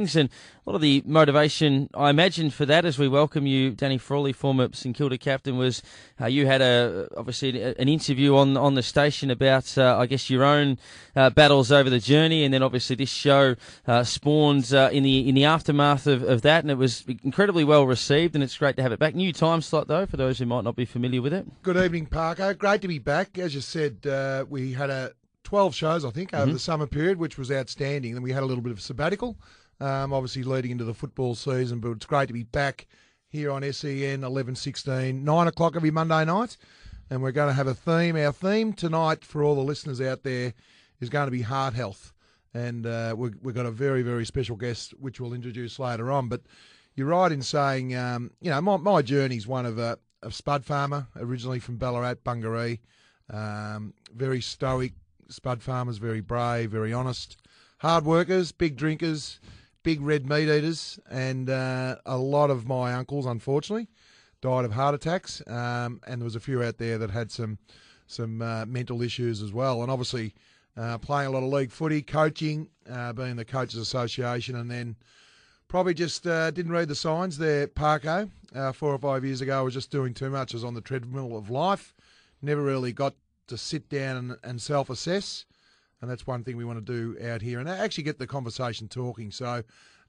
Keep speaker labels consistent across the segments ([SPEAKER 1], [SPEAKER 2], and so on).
[SPEAKER 1] And a lot of the motivation, I imagine, for that as we welcome you, Danny Frawley, former St Kilda captain, was uh, you had a obviously an interview on on the station about, uh, I guess, your own uh, battles over the journey, and then obviously this show uh, spawned uh, in the in the aftermath of, of that, and it was incredibly well received, and it's great to have it back. New time slot though, for those who might not be familiar with it.
[SPEAKER 2] Good evening, Parker. Great to be back. As you said, uh, we had a 12 shows, I think, over mm-hmm. the summer period, which was outstanding. Then we had a little bit of sabbatical um, obviously leading into the football season. But it's great to be back here on SEN 1116, 9 o'clock every Monday night. And we're going to have a theme. Our theme tonight for all the listeners out there is going to be heart health. And uh, we, we've got a very, very special guest, which we'll introduce later on. But you're right in saying, um, you know, my, my journey's one of a, a spud farmer, originally from Ballarat, Bungaree. Um, very stoic spud farmers, very brave, very honest, hard workers, big drinkers, big red meat eaters, and uh, a lot of my uncles, unfortunately, died of heart attacks. Um, and there was a few out there that had some some uh, mental issues as well. And obviously, uh, playing a lot of league footy, coaching, uh, being the coaches association, and then probably just uh, didn't read the signs there. Parko, uh, four or five years ago, I was just doing too much. I was on the treadmill of life. Never really got to sit down and, and self assess and that's one thing we want to do out here and actually get the conversation talking. So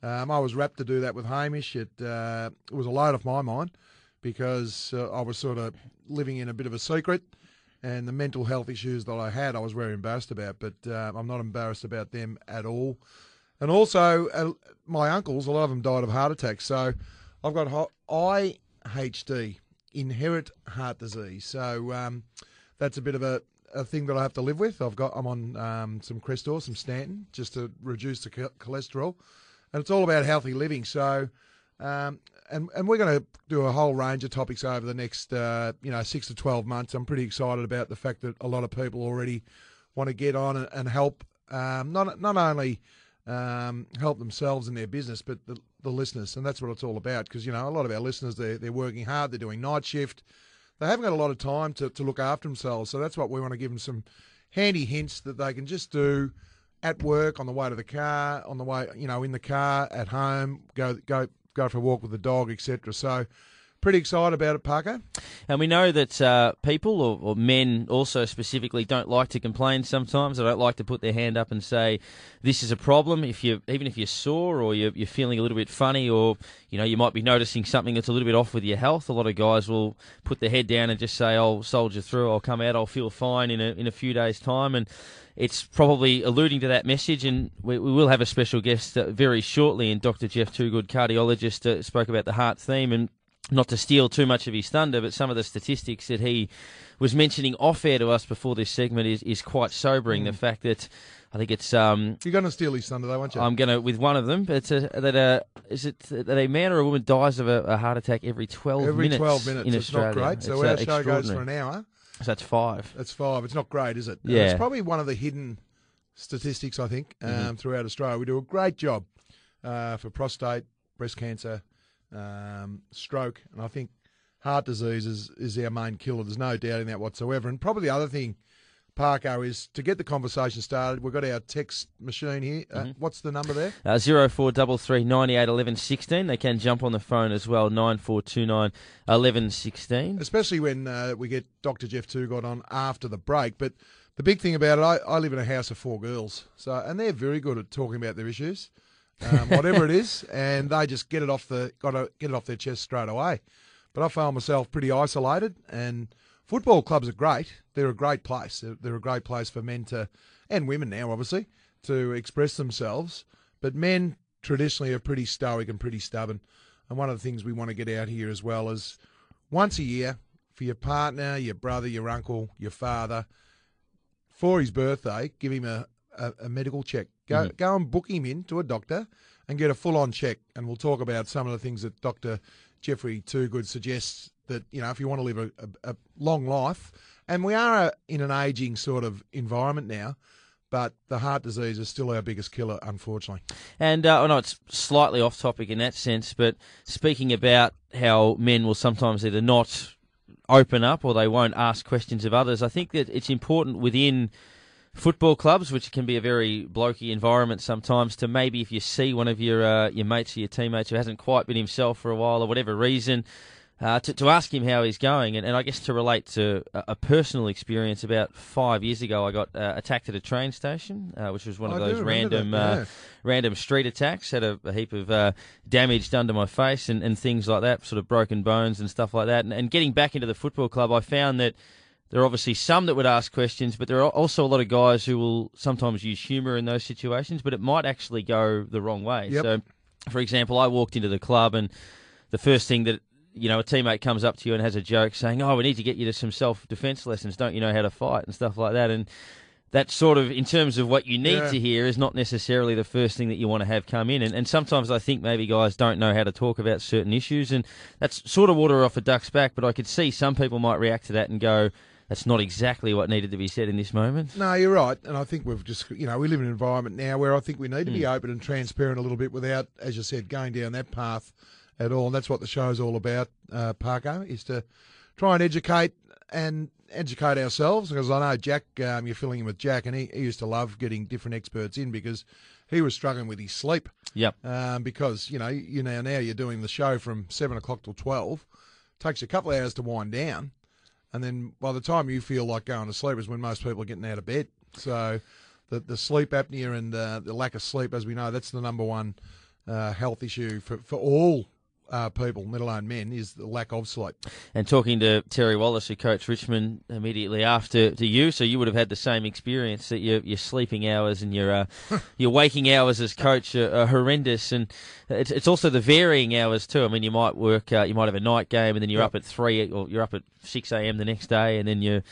[SPEAKER 2] um, I was rapt to do that with Hamish. It, uh, it was a load off my mind because uh, I was sort of living in a bit of a secret. And the mental health issues that I had, I was very embarrassed about, but uh, I'm not embarrassed about them at all. And also, uh, my uncles, a lot of them died of heart attacks. So I've got IHD, inherit heart disease. So um, that's a bit of a, a thing that I have to live with. I've got I'm on um, some Crestor, some statin, just to reduce the cholesterol, and it's all about healthy living. So, um, and and we're going to do a whole range of topics over the next uh, you know six to twelve months. I'm pretty excited about the fact that a lot of people already want to get on and, and help um, not not only um, help themselves in their business, but the, the listeners, and that's what it's all about. Because you know a lot of our listeners they're they're working hard, they're doing night shift they haven't got a lot of time to, to look after themselves. So that's what we want to give them some handy hints that they can just do at work, on the way to the car, on the way, you know, in the car, at home, go go go for a walk with the dog, etc. So pretty excited about it, Parker.
[SPEAKER 1] And we know that uh, people, or, or, men also specifically, don't like to complain sometimes. They don't like to put their hand up and say, this is a problem. If you Even if you're sore or you're, you're feeling a little bit funny or, you know, you might be noticing something that's a little bit off with your health, a lot of guys will put their head down and just say, I'll soldier through, I'll come out, I'll feel fine in a, in a few days' time. And it's probably alluding to that message, and we, we will have a special guest uh, very shortly. And Dr. Jeff Toogood, cardiologist, uh, spoke about the heart theme, and not to steal too much of his thunder, but some of the statistics that he was mentioning off air to us before this segment is, is quite sobering. Mm. The fact that I think it's um,
[SPEAKER 2] you're going to steal his thunder, though, aren't you?
[SPEAKER 1] I'm going to with one of them. But a, that a is it that a man or a woman dies of a, a heart attack every 12
[SPEAKER 2] every
[SPEAKER 1] minutes?
[SPEAKER 2] 12 minutes.
[SPEAKER 1] In
[SPEAKER 2] it's
[SPEAKER 1] Australia.
[SPEAKER 2] not great. So it's, our uh, show goes for an hour.
[SPEAKER 1] So that's five.
[SPEAKER 2] That's five. It's not great, is it?
[SPEAKER 1] Yeah.
[SPEAKER 2] it's probably one of the hidden statistics I think um, mm-hmm. throughout Australia. We do a great job uh, for prostate, breast cancer, um, stroke, and I think heart disease is, is our main killer. There's no doubt in that whatsoever. And probably the other thing, Parko, is to get the conversation started. We've got our text machine here. Uh, mm-hmm. What's the number there?
[SPEAKER 1] Uh, zero four double three ninety eight eleven sixteen. They can jump on the phone as well. Nine four two nine eleven sixteen.
[SPEAKER 2] Especially when uh, we get Dr. Jeff Toogood on after the break. But the big thing about it, I, I live in a house of four girls, so and they're very good at talking about their issues. Um, whatever it is, and they just get it off the got to get it off their chest straight away. But I found myself pretty isolated, and football clubs are great. They're a great place. They're, they're a great place for men to, and women now, obviously, to express themselves. But men traditionally are pretty stoic and pretty stubborn. And one of the things we want to get out here as well is once a year for your partner, your brother, your uncle, your father, for his birthday, give him a, a, a medical check. Go, mm-hmm. go and book him in to a doctor and get a full on check. And we'll talk about some of the things that Dr. Jeffrey Toogood suggests that you know if you want to live a, a, a long life, and we are a, in an aging sort of environment now, but the heart disease is still our biggest killer, unfortunately.
[SPEAKER 1] And uh, I know it's slightly off topic in that sense, but speaking about how men will sometimes either not open up or they won't ask questions of others, I think that it's important within football clubs, which can be a very blokey environment sometimes, to maybe if you see one of your uh, your mates or your teammates who hasn't quite been himself for a while or whatever reason, uh, to, to ask him how he's going. And, and I guess to relate to a, a personal experience, about five years ago, I got uh, attacked at a train station, uh, which was one of
[SPEAKER 2] I
[SPEAKER 1] those random. Uh,
[SPEAKER 2] yeah.
[SPEAKER 1] random street attacks, had a, a heap of uh, damage done to my face and, and things like that, sort of broken bones and stuff like that. And, and getting back into the football club, I found that there are obviously some that would ask questions, but there are also a lot of guys who will sometimes use humour in those situations, but it might actually go the wrong way.
[SPEAKER 2] Yep.
[SPEAKER 1] So, for example, I walked into the club and the first thing that you know, a teammate comes up to you and has a joke saying, "Oh, we need to get you to some self-defense lessons. Don't you know how to fight and stuff like that?" And that sort of, in terms of what you need
[SPEAKER 2] Yeah.
[SPEAKER 1] to hear, is not necessarily the first thing that you want to have come in. And, and sometimes I think maybe guys don't know how to talk about certain issues, and that's sort of water off a duck's back. But I could see some people might react to that and go, "That's not exactly what needed to be said in this moment."
[SPEAKER 2] No, you're right, and I think we've just you know we live in an environment now where I think we need to be open and transparent a little bit without, as you said, going down that path at all. And that's what the show's all about, uh, Parko, is to try and educate and educate ourselves. Because I know Jack, um, you're filling in with Jack, and he, he used to love getting different experts in because he was struggling with his sleep.
[SPEAKER 1] Yep.
[SPEAKER 2] Um, because you know you know now you're doing the show from seven o'clock till twelve, takes you a couple of hours to wind down, and then by the time you feel like going to sleep is when most people are getting out of bed. So the the sleep apnea and uh, the lack of sleep, as we know, that's the number one uh, health issue for for all. Uh, people, let alone men, is the lack of sleep.
[SPEAKER 1] And talking to Terry Wallace, who coached Richmond immediately after to you, so you would have had the same experience that your your sleeping hours and your uh, your waking hours as coach are, are horrendous, and it's it's also the varying hours too. I mean, you might work, uh, you might have a night game, and then you're
[SPEAKER 2] Yep.
[SPEAKER 1] up at three or you're up at six a.m. the next day, and then you're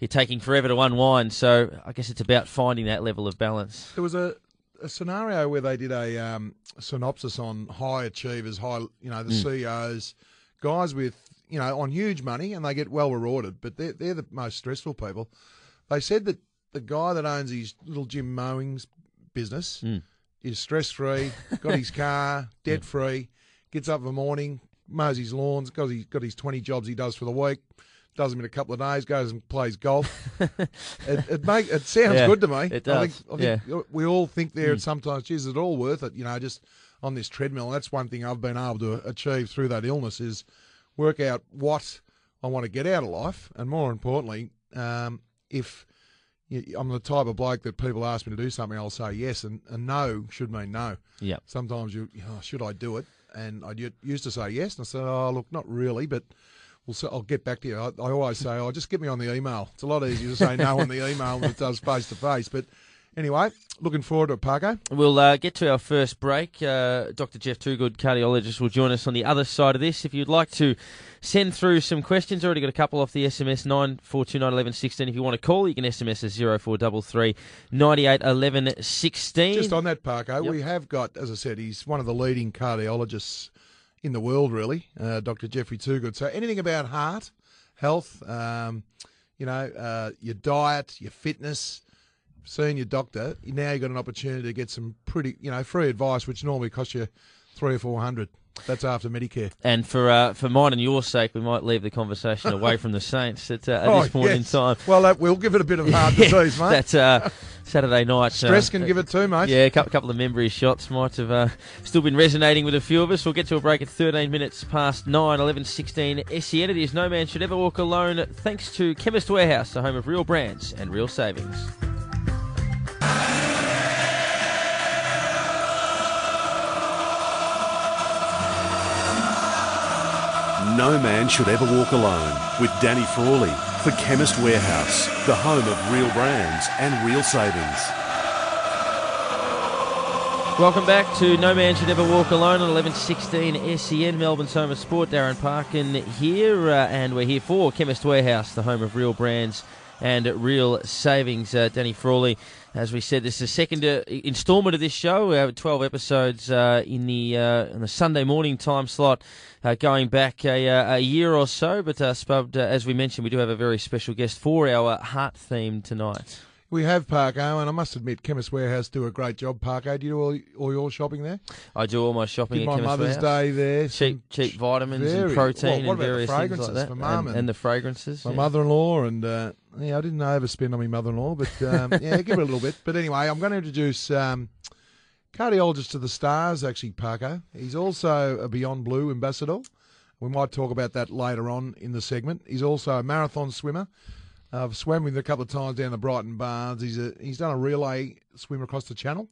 [SPEAKER 1] you're taking forever to unwind. So I guess it's about finding that level of balance.
[SPEAKER 2] There was a, a scenario where they did a um, synopsis on high achievers, high, you know, the CEOs, guys with, you know, on huge money and they get well rewarded, but they're, they're the most stressful people. They said that the guy that owns his little Jim's Mowing business
[SPEAKER 1] Mm.
[SPEAKER 2] is stress free, got his car, debt free, gets up in the morning, mows his lawns, got his, got his 20 jobs he does for the week. Does them in a couple of days, goes and plays golf. it, it make it sounds
[SPEAKER 1] Yeah,
[SPEAKER 2] good to me.
[SPEAKER 1] it
[SPEAKER 2] I think,
[SPEAKER 1] does,
[SPEAKER 2] I think we all think there sometimes, geez, is it all worth it? You know, just on this treadmill. That's one thing I've been able to achieve through that illness is work out what I want to get out of life, and more importantly, um, if you, I'm the type of bloke that people ask me to do something, I'll say yes, and, and no should mean no.
[SPEAKER 1] Yeah.
[SPEAKER 2] Sometimes you, oh, should I do it? And I used to say yes, and I said, oh, look, not really, but. We'll, I'll get back to you. I, I always say, "Oh, just get me on the email." It's a lot easier to say no on the email than it does face to face. But anyway, looking forward to it, Parko.
[SPEAKER 1] We'll uh, get to our first break. Uh, Dr. Jeff Toogood, cardiologist, will join us on the other side of this. If you'd like to send through some questions, already got a couple off the SMS nine four two nine eleven sixteen. If you want to call, you can SMS us zero four double three ninety eight eleven sixteen.
[SPEAKER 2] Just on that, Parko,
[SPEAKER 1] Yep.
[SPEAKER 2] we have got, as I said, he's one of the leading cardiologists in the world, really, uh, Dr. Jeffrey Toogood. So anything about heart, health, um, you know, uh, your diet, your fitness, seeing your doctor, now you've got an opportunity to get some pretty, you know, free advice, which normally costs you three or four hundred. That's after Medicare.
[SPEAKER 1] And for uh, for mine and your sake, we might leave the conversation away from the Saints at, uh, at
[SPEAKER 2] Oh,
[SPEAKER 1] this point in time.
[SPEAKER 2] Well, uh, we'll give it a bit of hard disease, mate.
[SPEAKER 1] That uh, Saturday night.
[SPEAKER 2] Stress
[SPEAKER 1] uh,
[SPEAKER 2] can give it too, mate.
[SPEAKER 1] Yeah, a couple, couple of Membrey shots might have uh, still been resonating with a few of us. We'll get to a break at 13 minutes past 9, 11, 16 SEN. It is No Man Should Ever Walk Alone, thanks to Chemist Warehouse, the home of real brands and real savings.
[SPEAKER 3] No man should ever walk alone with Danny Frawley for Chemist Warehouse, the home of real brands and real savings.
[SPEAKER 1] Welcome back to No Man Should Ever Walk Alone on 1116 SEN, Melbourne's home of sport. Darren Parkin here, uh, and we're here for Chemist Warehouse, the home of real brands and real savings. Uh, Danny Frawley, as we said, this is the second uh, instalment of this show. We have 12 episodes uh, in the uh, in the Sunday morning time slot, uh, going back a, uh, a year or so. But uh, as we mentioned, we do have a very special guest for our heart theme tonight.
[SPEAKER 2] We have Parko, and I must admit, Chemist Warehouse do a great job. Parko, do you do all, all your shopping there?
[SPEAKER 1] I do all my shopping
[SPEAKER 2] Did
[SPEAKER 1] at
[SPEAKER 2] my
[SPEAKER 1] Chemist
[SPEAKER 2] Mother's
[SPEAKER 1] Warehouse.
[SPEAKER 2] Day there.
[SPEAKER 1] Cheap, cheap vitamins
[SPEAKER 2] very-
[SPEAKER 1] and protein
[SPEAKER 2] well, what
[SPEAKER 1] and
[SPEAKER 2] about the
[SPEAKER 1] various things
[SPEAKER 2] fragrances
[SPEAKER 1] like that,
[SPEAKER 2] for Mum
[SPEAKER 1] and,
[SPEAKER 2] and-
[SPEAKER 1] the fragrances.
[SPEAKER 2] My
[SPEAKER 1] yeah.
[SPEAKER 2] mother-in-law, and uh, yeah, I didn't overspend on my mother-in-law, but um, yeah, give it a little bit. But anyway, I'm going to introduce um, cardiologist to the stars, actually, Parko. He's also a Beyond Blue ambassador. We might talk about that later on in the segment. He's also a marathon swimmer. I've swam with him a couple of times down the Brighton Barns. He's a, he's done a relay swim across the channel.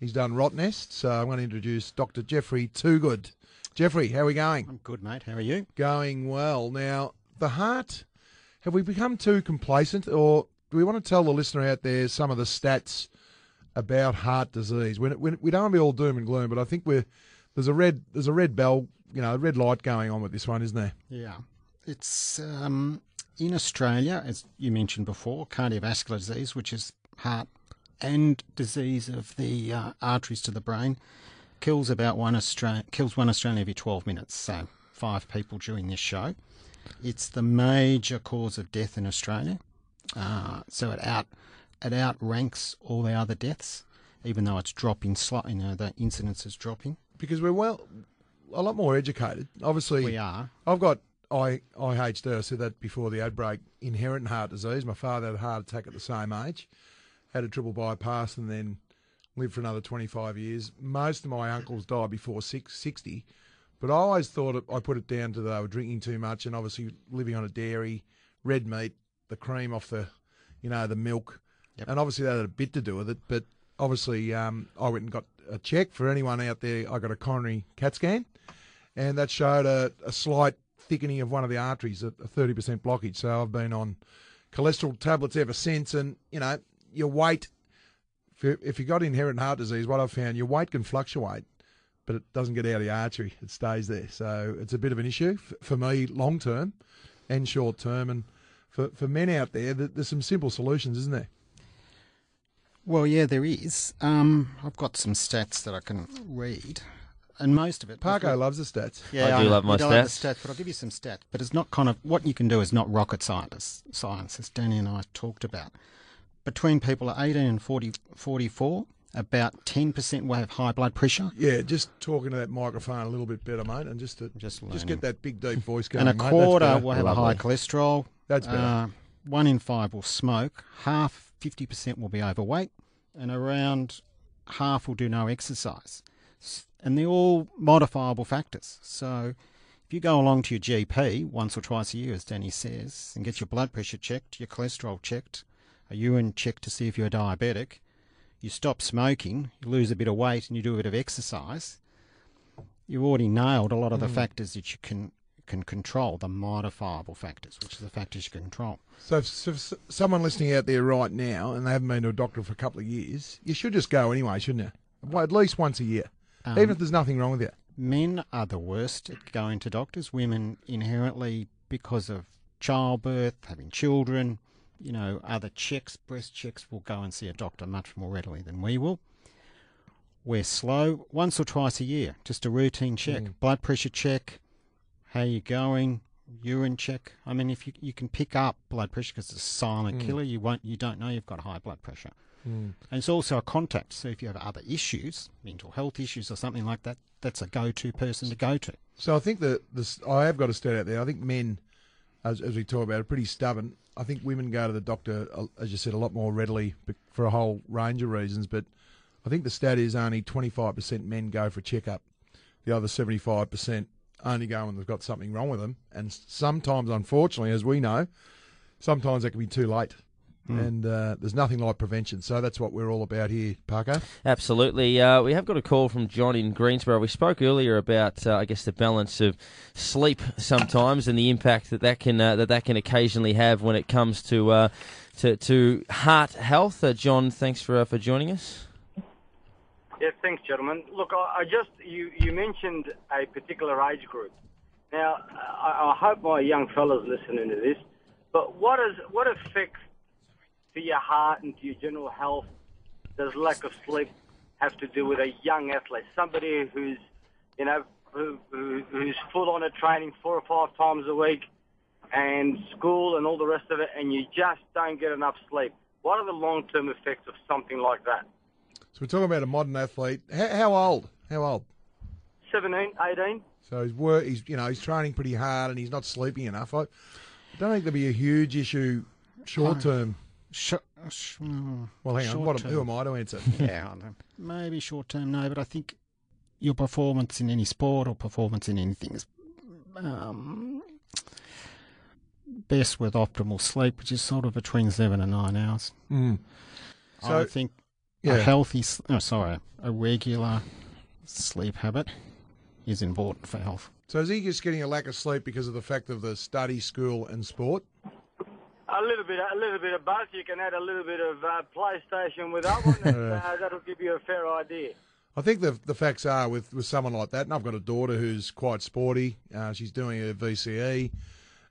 [SPEAKER 2] He's done Rottnest. So I'm going to introduce Dr. Jeffrey Toogood. Jeffrey, how are we going?
[SPEAKER 4] I'm good, mate. How are you?
[SPEAKER 2] Going well. Now, the heart, have we become too complacent or do we want to tell the listener out there some of the stats about heart disease? We don't want to be all doom and gloom, but I think we're, there's a red there's a red bell, you know, a red light going on with this one, isn't there?
[SPEAKER 4] Yeah. It's um, in Australia, as you mentioned before, cardiovascular disease, which is heart and disease of the uh, arteries to the brain, kills about one Australian kills one Australian every 12 minutes. So five people during this show. It's the major cause of death in Australia. Uh, so it out it outranks all the other deaths, even though it's dropping slightly. You know, the incidence is dropping.
[SPEAKER 2] Because we're well, a lot more educated. Obviously,
[SPEAKER 4] We are.
[SPEAKER 2] I've got I, aged IHD, I said that before the outbreak, inherent heart disease. My father had a heart attack at the same age, had a triple bypass, and then lived for another 25 years. Most of my uncles died before six, 60, but I always thought it, I put it down to they were drinking too much and obviously living on a dairy, red meat, the cream off the, you know, the milk.
[SPEAKER 4] Yep.
[SPEAKER 2] And obviously that had a bit to do with it, but obviously um, I went and got a check for anyone out there. I got a coronary CAT scan and that showed a, a slight thickening of one of the arteries, a, a 30% blockage. So I've been on cholesterol tablets ever since. And, you know, your weight, if, you, if you've got inherent heart disease, what I've found, your weight can fluctuate, but it doesn't get out of the artery. It stays there. So it's a bit of an issue for me long term and short term. And for, for men out there, there's some simple solutions, isn't there?
[SPEAKER 4] Well, yeah, there is. Um, I've got some stats that I can read, and most of it.
[SPEAKER 2] Parko loves the stats.
[SPEAKER 4] Yeah,
[SPEAKER 1] I do
[SPEAKER 4] know,
[SPEAKER 1] love my
[SPEAKER 4] you don't
[SPEAKER 1] stats.
[SPEAKER 4] the stats, but I'll give you some stats. But it's not kind of what you can do is not rocket science, science as Danny and I talked about. Between people at 18 and 40, 44, about 10% will have high blood pressure,
[SPEAKER 2] Yeah, just talking to that microphone a little bit better, mate, and just to,
[SPEAKER 4] Just
[SPEAKER 2] just get that big deep voice going.
[SPEAKER 4] and a
[SPEAKER 2] mate.
[SPEAKER 4] Quarter
[SPEAKER 2] better.
[SPEAKER 4] will have a high cholesterol.
[SPEAKER 2] That's better.
[SPEAKER 4] Uh, one in five will smoke. Half, 50% will be overweight, and around half will do no exercise. And they're all modifiable factors. So if you go along to your GP once or twice a year, as Danny says, and get your blood pressure checked, your cholesterol checked, a urine check to see if you're diabetic, you stop smoking, you lose a bit of weight, and you do a bit of exercise, you've already nailed a lot of the hmm. factors that you can can control, the modifiable factors, which are the factors you can control.
[SPEAKER 2] So, if, so if someone listening out there right now and they haven't been to a doctor for a couple of years, you should just go anyway, shouldn't you? Well, at least once a year,
[SPEAKER 4] Um,
[SPEAKER 2] even if there's nothing wrong with you.
[SPEAKER 4] Men are the worst at going to doctors. Women inherently, because of childbirth, having children, you know, other checks, breast checks, will go and see a doctor much more readily than we will. We're slow, once or twice a year, just a routine check, blood pressure check, how you going, urine check. I mean, if you you can pick up blood pressure because it's a silent killer, you won't, you don't know you've got high blood pressure. And it's also a contact. So if you have other issues, mental health issues or something like that, that's a go-to person to go to.
[SPEAKER 2] So I think that this, I have got a stat out there. I think men, as, as we talk about, are pretty stubborn. I think women go to the doctor, uh, as you said, a lot more readily for a whole range of reasons. But I think the stat is only 25% men go for a checkup. The other 75% only go when they've got something wrong with them. And sometimes, unfortunately, as we know, sometimes that can be too late. And uh, there's nothing like prevention. So that's what we're all about here, Parker.
[SPEAKER 1] Absolutely. Uh, we have got a call from John in Greensborough. We spoke earlier about, uh, I guess, the balance of sleep sometimes and the impact that that can uh, that that can occasionally have when it comes to uh, to, to heart health. Uh, John, thanks for uh, for joining us.
[SPEAKER 5] Yes, thanks, gentlemen. Look, I, I just you you mentioned a particular age group. Now, I, I hope my young fellas listening to this. But what is what affects to your heart and to your general health does lack of sleep have to do with a young athlete, somebody who's you know who, who, who's full on at training four or five times a week, and school and all the rest of it, and you just don't get enough sleep. What are the long-term effects of something like that?
[SPEAKER 2] So we're talking about a modern athlete. How, how old? How old?
[SPEAKER 5] 17, 18?
[SPEAKER 2] So he's work. He's you know he's training pretty hard and he's not sleeping enough. I, I don't think there'll be a huge issue short term.
[SPEAKER 4] Sh- sh- mm,
[SPEAKER 2] Well, hang on. What, who am I to answer?
[SPEAKER 4] yeah, I know. maybe short term, no, but I think your performance in any sport or performance in anything is um, best with optimal sleep, which is sort of between seven and nine hours.
[SPEAKER 2] Mm.
[SPEAKER 4] I
[SPEAKER 2] So-
[SPEAKER 4] would think
[SPEAKER 2] Yeah.
[SPEAKER 4] a healthy, oh, sorry, a regular sleep habit is important for health.
[SPEAKER 2] So is he just getting a lack of sleep because of the fact of the study, school, and sport?
[SPEAKER 5] A little bit, a little bit of both. You can add a little bit of uh, PlayStation with that one, and uh, that'll give you a fair idea.
[SPEAKER 2] I think the the facts are with, with someone like that, and I've got a daughter who's quite sporty. Uh, she's doing her VCE.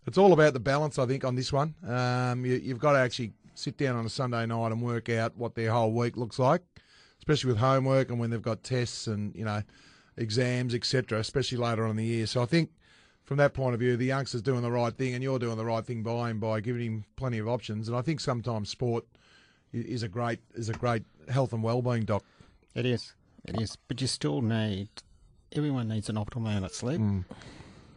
[SPEAKER 2] It's all about the balance, I think, on this one. Um, you, you've got to actually sit down on a Sunday night and work out what their whole week looks like, especially with homework and when they've got tests and you know exams, etc. Especially later on in the year. So I think from that point of view, the youngster's doing the right thing, and you're doing the right thing by him by giving him plenty of options. And I think sometimes sport is a great is a great health and well-being doc.
[SPEAKER 4] It is. It is. But you still need, everyone needs an optimal amount of sleep hmm.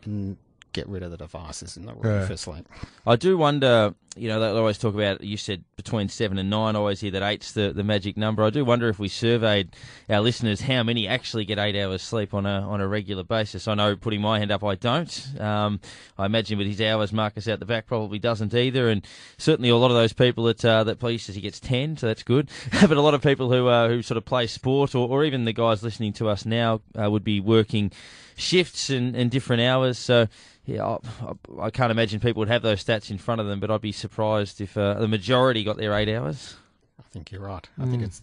[SPEAKER 4] and get rid of the devices in the room
[SPEAKER 2] Yeah.
[SPEAKER 4] for sleep.
[SPEAKER 1] I do wonder, you know, they always talk about, you said between seven and nine, I always hear that eight's the, the magic number. I do wonder if we surveyed our listeners how many actually get eight hours sleep on a on a regular basis. I know putting my hand up, I don't. Um, I imagine with his hours, Marcus out the back probably doesn't either. And certainly a lot of those people that, uh, that play, says he gets 10, so that's good. but a lot of people who, uh, who sort of play sport or, or even the guys listening to us now uh, would be working shifts and, and different hours. So, yeah, I, I- I can't imagine people would have those stats in front of them, but I'd be surprised if uh, the majority got their eight hours.
[SPEAKER 4] I think you're right. I think it's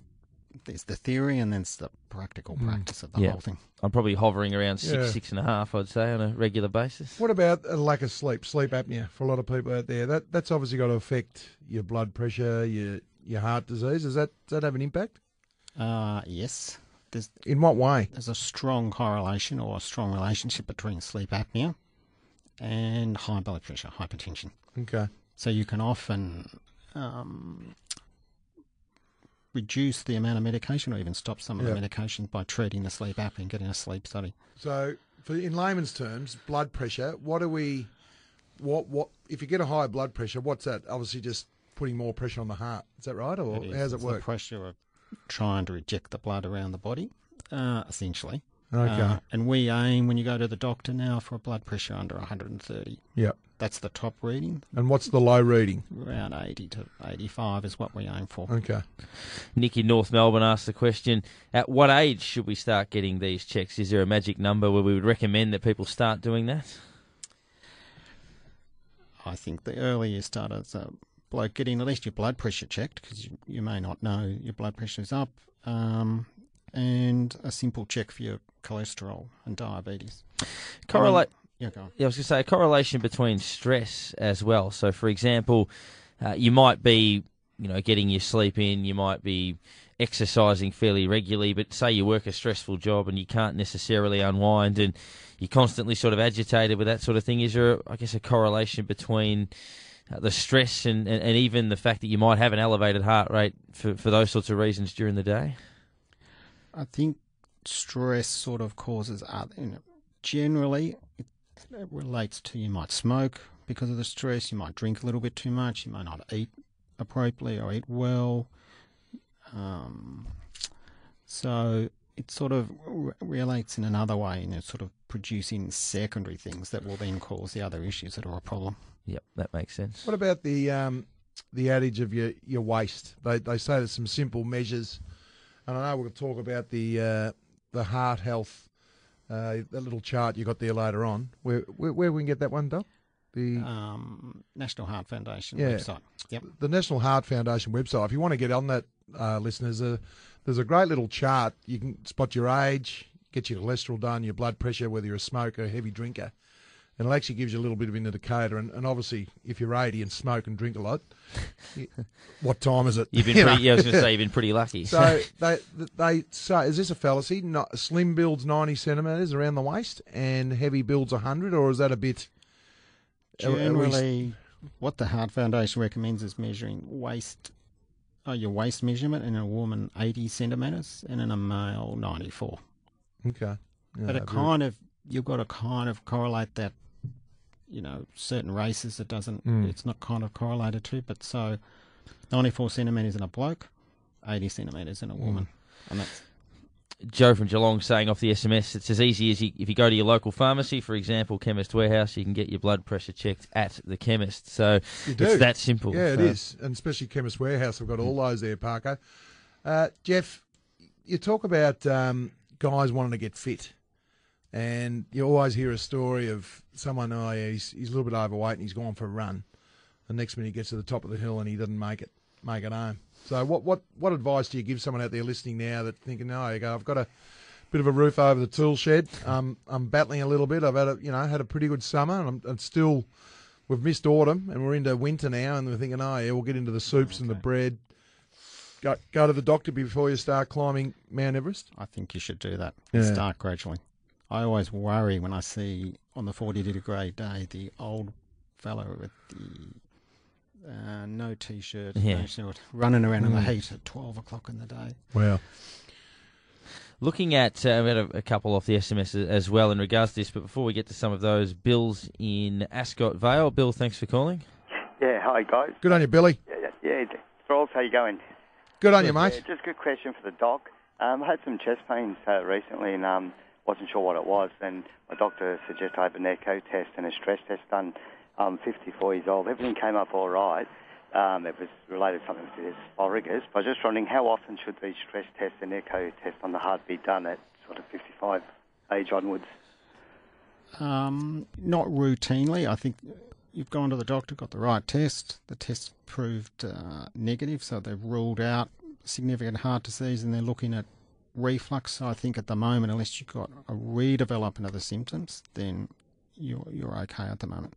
[SPEAKER 4] there's the theory and then it's the practical practice of the
[SPEAKER 1] Yeah.
[SPEAKER 4] whole thing.
[SPEAKER 1] I'm probably hovering around six,
[SPEAKER 2] Yeah.
[SPEAKER 1] six and a half, I'd say, on a regular basis.
[SPEAKER 2] What about a lack of sleep, sleep apnea for a lot of people out there? That that's obviously got to affect your blood pressure, your your heart disease. Does that does that have an impact?
[SPEAKER 4] Uh, yes, there's
[SPEAKER 2] In what way?
[SPEAKER 4] there's a strong correlation or a strong relationship between sleep apnea and high blood pressure, hypertension.
[SPEAKER 2] Okay.
[SPEAKER 4] So you can often um, reduce the amount of medication or even stop some of
[SPEAKER 2] Yeah.
[SPEAKER 4] the medication by treating the sleep apnea and getting a sleep study.
[SPEAKER 2] So, for in layman's terms, blood pressure. What do we? What what? If you get a high blood pressure, what's that? Obviously, just putting more pressure on the heart. Is that right, or
[SPEAKER 4] It is.
[SPEAKER 2] how's it
[SPEAKER 4] It's
[SPEAKER 2] work?
[SPEAKER 4] The pressure of trying to reject the blood around the body, uh, essentially.
[SPEAKER 2] Okay.
[SPEAKER 4] Uh, and we aim when you go to the doctor now for a blood pressure under 130.
[SPEAKER 2] Yep.
[SPEAKER 4] That's the top reading.
[SPEAKER 2] And what's the low reading?
[SPEAKER 4] Around 80 to 85 is what we aim for.
[SPEAKER 2] Okay.
[SPEAKER 1] Nikki North Melbourne asked the question At what age should we start getting these checks? Is there a magic number where we would recommend that people start doing that?
[SPEAKER 4] I think the earlier you start as a bloke getting at least your blood pressure checked, because you, you may not know your blood pressure is up, um, and a simple check for your cholesterol and diabetes.
[SPEAKER 1] Correlate.
[SPEAKER 4] Yeah, go on.
[SPEAKER 1] Yeah, I was going to say a correlation between stress as well. So, for example, uh, you might be, you know, getting your sleep in, you might be exercising fairly regularly, but say you work a stressful job and you can't necessarily unwind and you're constantly sort of agitated with that sort of thing. Is there, I guess, a correlation between uh, the stress and, and, and even the fact that you might have an elevated heart rate for, for those sorts of reasons during the day?
[SPEAKER 4] I think stress sort of causes other. You know, generally, it, it relates to you might smoke because of the stress. You might drink a little bit too much. You might not eat appropriately or eat well. Um, so it sort of re- relates in another way, and it's sort of producing secondary things that will then cause the other issues that are a problem.
[SPEAKER 1] Yep, that makes sense.
[SPEAKER 2] What about the um, the adage of your your waist? They they say there's some simple measures, and I know we'll talk about the uh, the heart health. Uh, that little chart you got there later on. Where where, where we can get that one, Doc? The
[SPEAKER 4] Um, National Heart Foundation
[SPEAKER 2] Yeah.
[SPEAKER 4] website. Yep.
[SPEAKER 2] the National Heart Foundation website. If you want to get on that, uh, listeners, uh, there's a great little chart. You can spot your age, get your cholesterol done, your blood pressure, whether you're a smoker, heavy drinker. And it actually gives you a little bit of an indicator. And, and obviously, if you're 80 and smoke and drink a lot, you- what time is it?
[SPEAKER 1] You've been
[SPEAKER 2] You
[SPEAKER 1] pretty, yeah, I was going to say you've been pretty lucky.
[SPEAKER 2] So they they say, is this a fallacy? Not, slim builds 90 centimetres around the waist and heavy builds 100, or is that a bit? are- are we-
[SPEAKER 4] Generally, what the Heart Foundation recommends is measuring waist uh, your waist measurement, in a woman 80 centimetres, and in a male 94.
[SPEAKER 2] Okay. Yeah,
[SPEAKER 4] But it
[SPEAKER 2] very-
[SPEAKER 4] kind of you've got to kind of correlate that. You know, certain races it doesn't.
[SPEAKER 2] Mm.
[SPEAKER 4] It's not kind of correlated to. But so, 94 centimetres in a bloke, 80 centimetres in a woman, and that's
[SPEAKER 1] Joe from Geelong saying off the SMS, it's as easy as you, if you go to your local pharmacy, for example, Chemist Warehouse, you can get your blood pressure checked at the chemist. So it's that simple.
[SPEAKER 2] Yeah, it
[SPEAKER 1] So-
[SPEAKER 2] is, and especially Chemist Warehouse. I've got all those there, Parker. Uh, Jeff, you talk about um, guys wanting to get fit, and you always hear a story of someone. Oh, yeah, he's he's a little bit overweight and he's gone for a run. The next minute he gets to the top of the hill and he doesn't make it make it home. So what what what advice do you give someone out there listening now that thinking, no, you go, I've got a bit of a roof over the tool shed. Um, I'm battling a little bit. I've had a you know had a pretty good summer and I'm, I'm still we've missed autumn and we're into winter now, and we're thinking, oh yeah, we'll get into the soups and the bread. Go go to the doctor before you start climbing Mount Everest.
[SPEAKER 4] I think you should do that.
[SPEAKER 2] Yeah.
[SPEAKER 4] Start gradually. I always worry when I see on the 40 degree day the old fellow with the uh, no t-shirt,
[SPEAKER 1] Yeah.
[SPEAKER 4] no short, running around in the
[SPEAKER 2] Mm.
[SPEAKER 4] heat at 12 o'clock in the day.
[SPEAKER 2] Wow.
[SPEAKER 1] Looking at, uh, we had a, a couple off the SMS as- as well in regards to this, but before we get to some of those, Bill's in Ascot Vale. Bill, thanks for calling.
[SPEAKER 6] Yeah, hi guys.
[SPEAKER 2] Good on you, Billy.
[SPEAKER 6] Yeah, yeah, yeah. Rawls, how you going?
[SPEAKER 2] Good on you,
[SPEAKER 6] Yeah,
[SPEAKER 2] mate.
[SPEAKER 6] just a good question for the doc. Um, I had some chest pains uh, recently and um, wasn't sure what it was. And my doctor suggested I have an echo test and a stress test done. I'm 54 years old. Everything came up all right. Um, it was related something to the esophagus. But I was just wondering how often should these stress tests and echo tests on the heart be done at sort of 55 age onwards?
[SPEAKER 4] Um, not routinely. I think you've gone to the doctor, got the right test. The test proved uh, negative, so they've ruled out significant heart disease and they're looking at reflux. I think at the moment, unless you've got a redevelopment of the symptoms, then you're, you're okay at the moment.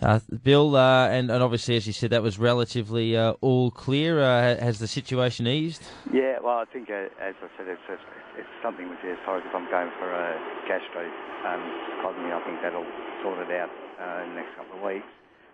[SPEAKER 1] Uh, Bill, uh, and, and obviously, as you said, that was relatively uh, all clear. Uh, has the situation eased?
[SPEAKER 6] Yeah, well, I think, uh, as I said, it's, it's, it's something with the esophagus. I'm going for a gastro um, cosme. I think that'll sort it out uh, in the next couple of weeks.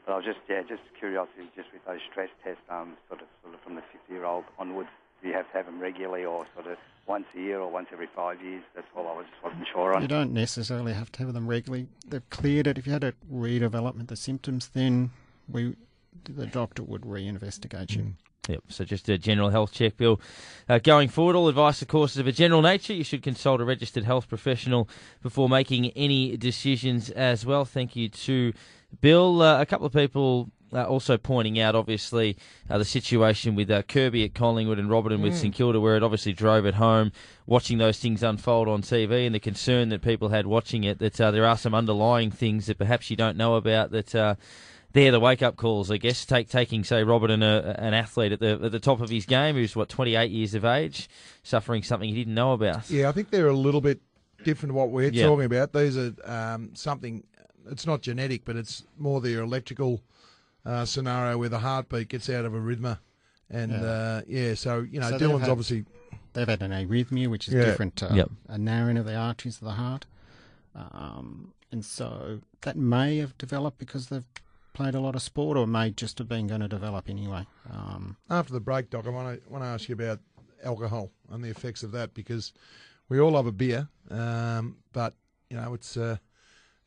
[SPEAKER 6] But I was just, yeah, just curiosity, just with those stress tests, um, sort of, sort of from the 50-year-old onwards, do you have to have them regularly, or sort of once a year, or once every five years? That's all I was just wasn't sure on.
[SPEAKER 4] You don't necessarily have to have them regularly. They've cleared it. If you had a redevelopment the symptoms, then we, the doctor would reinvestigate you.
[SPEAKER 1] Yep, so just a general health check, Bill. Uh, going forward, all advice, of course, is of a general nature. You should consult a registered health professional before making any decisions as well. Thank you to Bill. Uh, a couple of people uh, also pointing out, obviously, uh, the situation with uh, Kirby at Collingwood and Roberton with St Kilda, where it obviously drove it home, watching those things unfold on TV, and the concern that people had watching it that uh, there are some underlying things that perhaps you don't know about that. Uh, they're the wake up calls, I guess. Take taking say Roberton, a, an athlete at the at the top of his game, who's what 28 years of age, suffering something he didn't know about.
[SPEAKER 2] Yeah, I think they're a little bit different to what we're
[SPEAKER 1] Yeah.
[SPEAKER 2] talking about. These are um, something. It's not genetic, but it's more the electrical uh, scenario where the heartbeat gets out of a rhythm. And
[SPEAKER 4] Yeah.
[SPEAKER 2] uh, yeah, so you know,
[SPEAKER 4] So
[SPEAKER 2] Dylan's
[SPEAKER 4] had-
[SPEAKER 2] obviously
[SPEAKER 4] They've had an arrhythmia, which is
[SPEAKER 2] Yeah.
[SPEAKER 4] different to
[SPEAKER 1] Yep.
[SPEAKER 4] a narrowing of the arteries of the heart. Um, and so that may have developed because they've played a lot of sport or may just have been going to develop anyway. Um,
[SPEAKER 2] after the break, Doc. I want to want to ask you about alcohol and the effects of that because we all love a beer, um, but you know it's uh,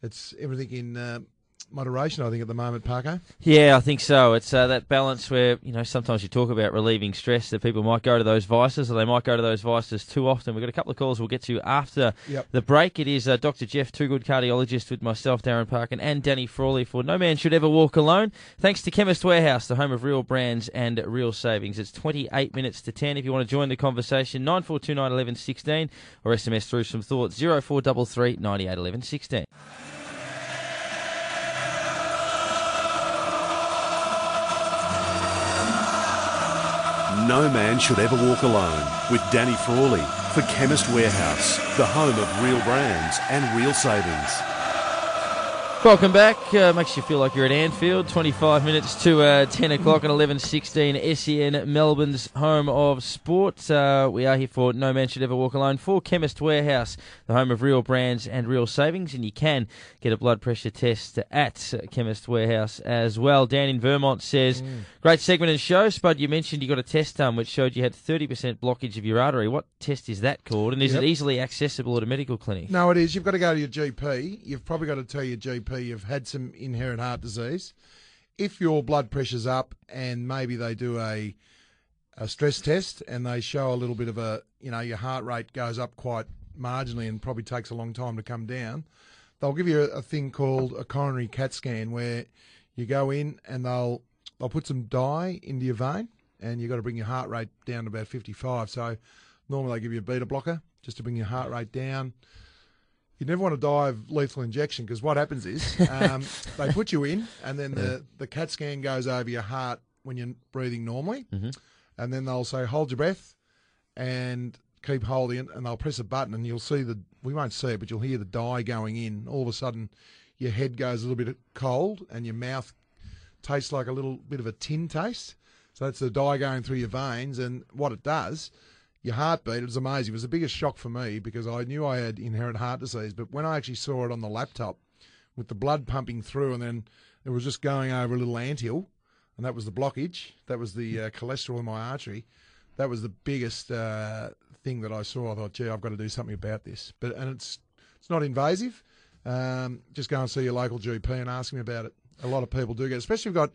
[SPEAKER 2] it's everything in uh, moderation. I think at the moment, Parker.
[SPEAKER 1] Yeah, I think so. It's uh, that balance where you know sometimes you talk about relieving stress that people might go to those vices or they might go to those vices too often. We've got a couple of calls we'll get to after
[SPEAKER 2] Yep.
[SPEAKER 1] the break. It is uh, Dr. Jeff Toogood cardiologist with myself, Darren Parkin, and Danny Frawley for No Man Should Ever Walk Alone. Thanks to Chemist Warehouse, the home of real brands and real savings. It's 28 minutes to 10. If you want to join the conversation, 9429 11 16 or SMS through some thoughts 0433 98 11 16.
[SPEAKER 3] No man should ever walk alone with Danny Frawley for Chemist Warehouse, the home of real brands and real savings.
[SPEAKER 1] Welcome back. Uh, makes you feel like you're at Anfield. 25 minutes to uh, 10 o'clock and 11.16 SEN, Melbourne's home of sport. Uh, we are here for No Man Should Ever Walk Alone for Chemist Warehouse, the home of real brands and real savings. And you can get a blood pressure test at Chemist Warehouse as well. Dan in Vermont says, great segment and show. Spud, you mentioned you got a test done which showed you had 30% blockage of your artery. What test is that called? And is
[SPEAKER 2] Yep.
[SPEAKER 1] it easily accessible at a medical clinic?
[SPEAKER 2] No, it is. You've got to go to your GP. You've probably got to tell your GP you've had some inherent heart disease. If your blood pressure's up and maybe they do a a stress test and they show a little bit of a, you know, your heart rate goes up quite marginally and probably takes a long time to come down, they'll give you a, a thing called a coronary CAT scan where you go in and they'll they'll put some dye into your vein and you've got to bring your heart rate down to about 55. So normally they give you a beta blocker just to bring your heart rate down. You never want to die of lethal injection because what happens is um, they put you in, and then the, the CAT scan goes over your heart when you're breathing normally, and then they'll say hold your breath and keep holding it, and they'll press a button, and you'll see the we won't see it, but you'll hear the dye going in. All of a sudden, your head goes a little bit cold, and your mouth tastes like a little bit of a tin taste. So that's the dye going through your veins, and what it does, your heartbeat, it was amazing. It was the biggest shock for me because I knew I had inherent heart disease, but when I actually saw it on the laptop with the blood pumping through, and then it was just going over a little anthill, and that was the blockage, that was the uh, cholesterol in my artery. That was the biggest uh, thing that I saw. I thought, gee, I've got to do something about this. But and it's it's not invasive. Um, just go and see your local GP and ask him about it. A lot of people do get, especially if you've got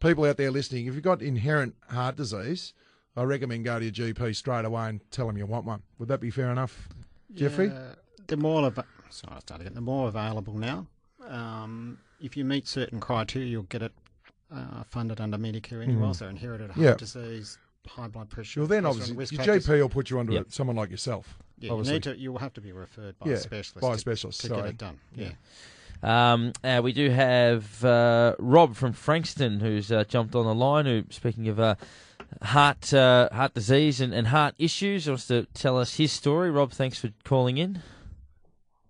[SPEAKER 2] people out there listening. If you've got inherent heart disease, I recommend go to your GP straight away and tell them you want one. Would that be fair enough, Jeffrey?
[SPEAKER 4] Yeah, the more av- sorry, I started again. The more available now. Um, if you meet certain criteria, you'll get it uh, funded under Medicare anyway. So inherited heart.
[SPEAKER 2] Yeah.
[SPEAKER 4] disease, high blood pressure.
[SPEAKER 2] Well, then obviously your
[SPEAKER 4] factors.
[SPEAKER 2] GP will put you under
[SPEAKER 1] Yep.
[SPEAKER 2] it, someone like yourself.
[SPEAKER 4] Yeah, you
[SPEAKER 2] obviously.
[SPEAKER 4] need to. You will have to be referred by
[SPEAKER 2] Yeah,
[SPEAKER 4] a specialist.
[SPEAKER 2] by a
[SPEAKER 4] to-
[SPEAKER 2] specialist,
[SPEAKER 4] to
[SPEAKER 2] sorry.
[SPEAKER 4] get it done. Yeah.
[SPEAKER 1] Um, uh, we do have uh, Rob from Frankston who's uh, jumped on the line. Who, speaking of uh, heart uh, heart disease and, and heart issues, He wants to tell us his story. Rob, thanks for calling in.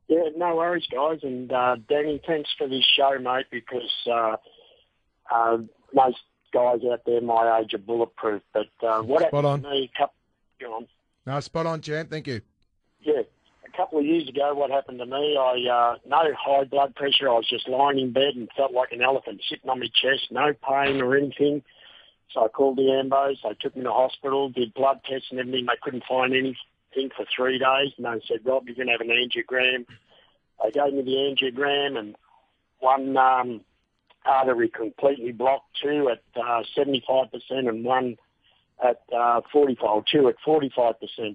[SPEAKER 7] Yeah, no worries, guys. And uh, Danny, thanks for this show, mate, because uh, uh, most guys out there my age are bulletproof. But uh, what
[SPEAKER 2] Spot
[SPEAKER 7] happened to me a couple, go on.
[SPEAKER 2] No, spot on, champ. Thank you.
[SPEAKER 7] Yeah, a couple of years ago, what happened to me? I uh, no high blood pressure. I was just lying in bed and felt like an elephant sitting on my chest, no pain or anything. So I called the ambos. They took me to hospital, did blood tests and everything. They couldn't find anything for three days, and they said, "Rob, you're going to have an angiogram." They gave me the angiogram, and one um, artery completely blocked, two at uh, 75% and one at uh, 45, two at 45%.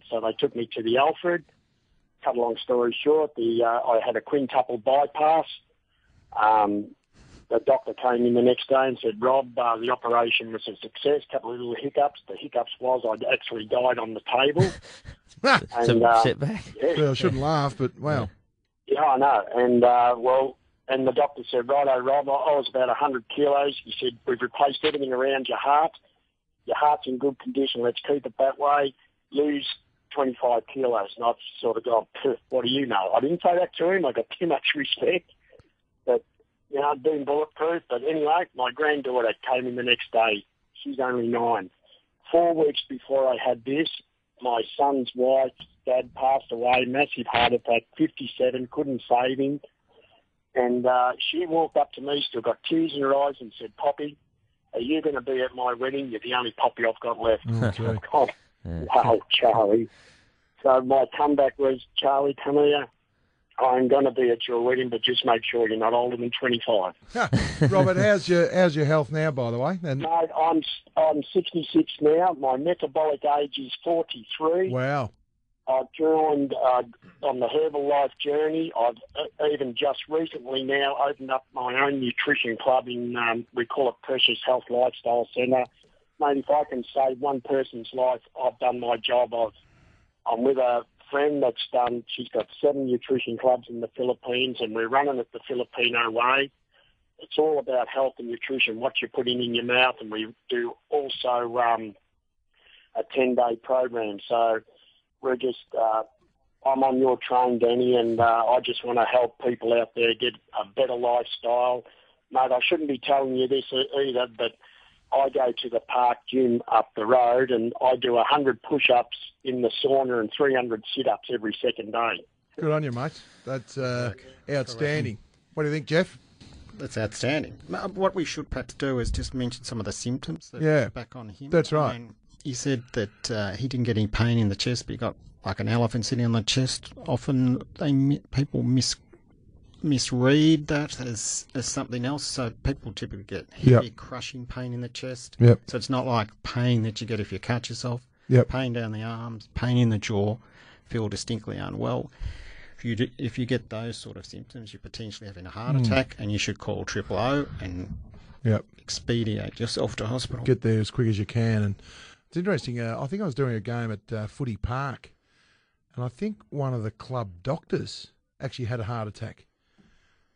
[SPEAKER 7] So they took me to the Alfred. Cut a long story short, the uh, I had a quintuple bypass. Um, the doctor came in the next day and said, Rob, uh, the operation was a success. A couple of little hiccups. The hiccups was I'd actually died on the table. And,
[SPEAKER 1] a
[SPEAKER 7] uh,
[SPEAKER 1] setback.
[SPEAKER 7] yeah,
[SPEAKER 2] Well, I shouldn't laugh, but wow.
[SPEAKER 7] yeah, I know. And uh, well, and the doctor said, "Righto, Rob, I I was about 100 kilos." He said, "We've replaced everything around your heart. Your heart's in good condition. Let's keep it that way. Lose 25 kilos." And I've sort of gone, "Pff, "What do you know?" I didn't say that to him. I got too much respect, but you know, being bulletproof. But anyway, my granddaughter came in the next day. She's only nine. Four weeks before I had this, my son's wife, dad passed away, massive heart attack, 57, couldn't save him. And uh, she walked up to me, still got tears in her eyes, and said, Poppy, are you going to be at my wedding? You're the only Poppy I've got left.
[SPEAKER 2] Okay.
[SPEAKER 7] God, wow, Charlie. So my comeback was, Charlie, come here. I'm going to be at your wedding, but just make sure you're not older than 25.
[SPEAKER 2] Robert, how's your how's your health now, by the way? And
[SPEAKER 7] Mate, I'm I'm 66 now. My metabolic age is 43.
[SPEAKER 2] wow,
[SPEAKER 7] I've joined uh, on the Herbalife journey. I've uh, even just recently now opened up my own nutrition club in, um, we call it Precious Health Lifestyle Centre. Mate, if I can save one person's life, I've done my job. I've, I'm with a friend that's done, she's got seven nutrition clubs in the Philippines and we're running it the Filipino way. It's all about health and nutrition, what you're putting in your mouth, and we do also um, a 10-day program. So we're just uh, I'm on your train, Danny, and uh, I just want to help people out there get a better lifestyle. Mate, I shouldn't be telling you this either, but I go to the park gym up the road and I do 100 push-ups in the sauna and 300 sit-ups every second day.
[SPEAKER 2] Good on you, mate. That's uh, outstanding. What do you think, Jeff?
[SPEAKER 4] That's outstanding. What we should perhaps do is just mention some of the symptoms that
[SPEAKER 2] Yeah,
[SPEAKER 4] back on him.
[SPEAKER 2] that's right.
[SPEAKER 4] I mean, he said that uh, he didn't get any pain in the chest, but he got like an elephant sitting on the chest. Often they people mis misread that as, as something else. So people typically get
[SPEAKER 2] Yep.
[SPEAKER 4] heavy crushing pain in the chest.
[SPEAKER 2] Yep.
[SPEAKER 4] So it's not like pain that you get if you cut yourself.
[SPEAKER 2] Yep.
[SPEAKER 4] Pain down the arms, pain in the jaw, feel distinctly unwell. If you do, if you get those sort of symptoms, you're potentially having a heart
[SPEAKER 2] Hmm.
[SPEAKER 4] attack, and you should call triple O and
[SPEAKER 2] Yep.
[SPEAKER 4] expedite yourself to hospital.
[SPEAKER 2] Get there as quick as you can. And it's interesting. Uh, I think I was doing a game at uh, Footy Park, and I think one of the club doctors actually had a heart attack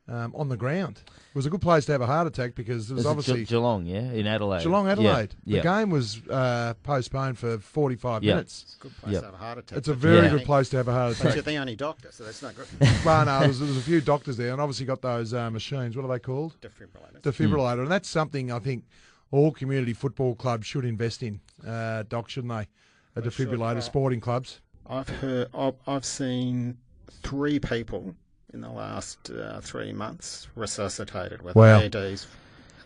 [SPEAKER 2] um, on the ground. It was a good place to have a heart attack because it was
[SPEAKER 1] Was it
[SPEAKER 2] obviously
[SPEAKER 1] Ge- Geelong, yeah, in Adelaide.
[SPEAKER 2] Geelong Adelaide.
[SPEAKER 1] Yeah.
[SPEAKER 2] The game was uh, postponed for 45
[SPEAKER 1] Yeah.
[SPEAKER 2] minutes.
[SPEAKER 4] It's a good place
[SPEAKER 1] Yep.
[SPEAKER 4] to have a heart attack.
[SPEAKER 2] It's a very
[SPEAKER 1] Yeah.
[SPEAKER 2] good place to have a heart attack.
[SPEAKER 4] But you're the only doctor, so that's not good.
[SPEAKER 2] well, no, there was, there was a few doctors there, and obviously got those uh, machines. What are they called?
[SPEAKER 4] Defibrillators.
[SPEAKER 2] Defibrillator, and that's something I think all community football clubs should invest in. Uh, Doc, shouldn't they? A defibrillator,
[SPEAKER 4] uh,
[SPEAKER 2] sporting clubs.
[SPEAKER 4] I've heard. I've, I've seen three people in the last uh, three months resuscitated with
[SPEAKER 2] Wow.
[SPEAKER 4] AEDs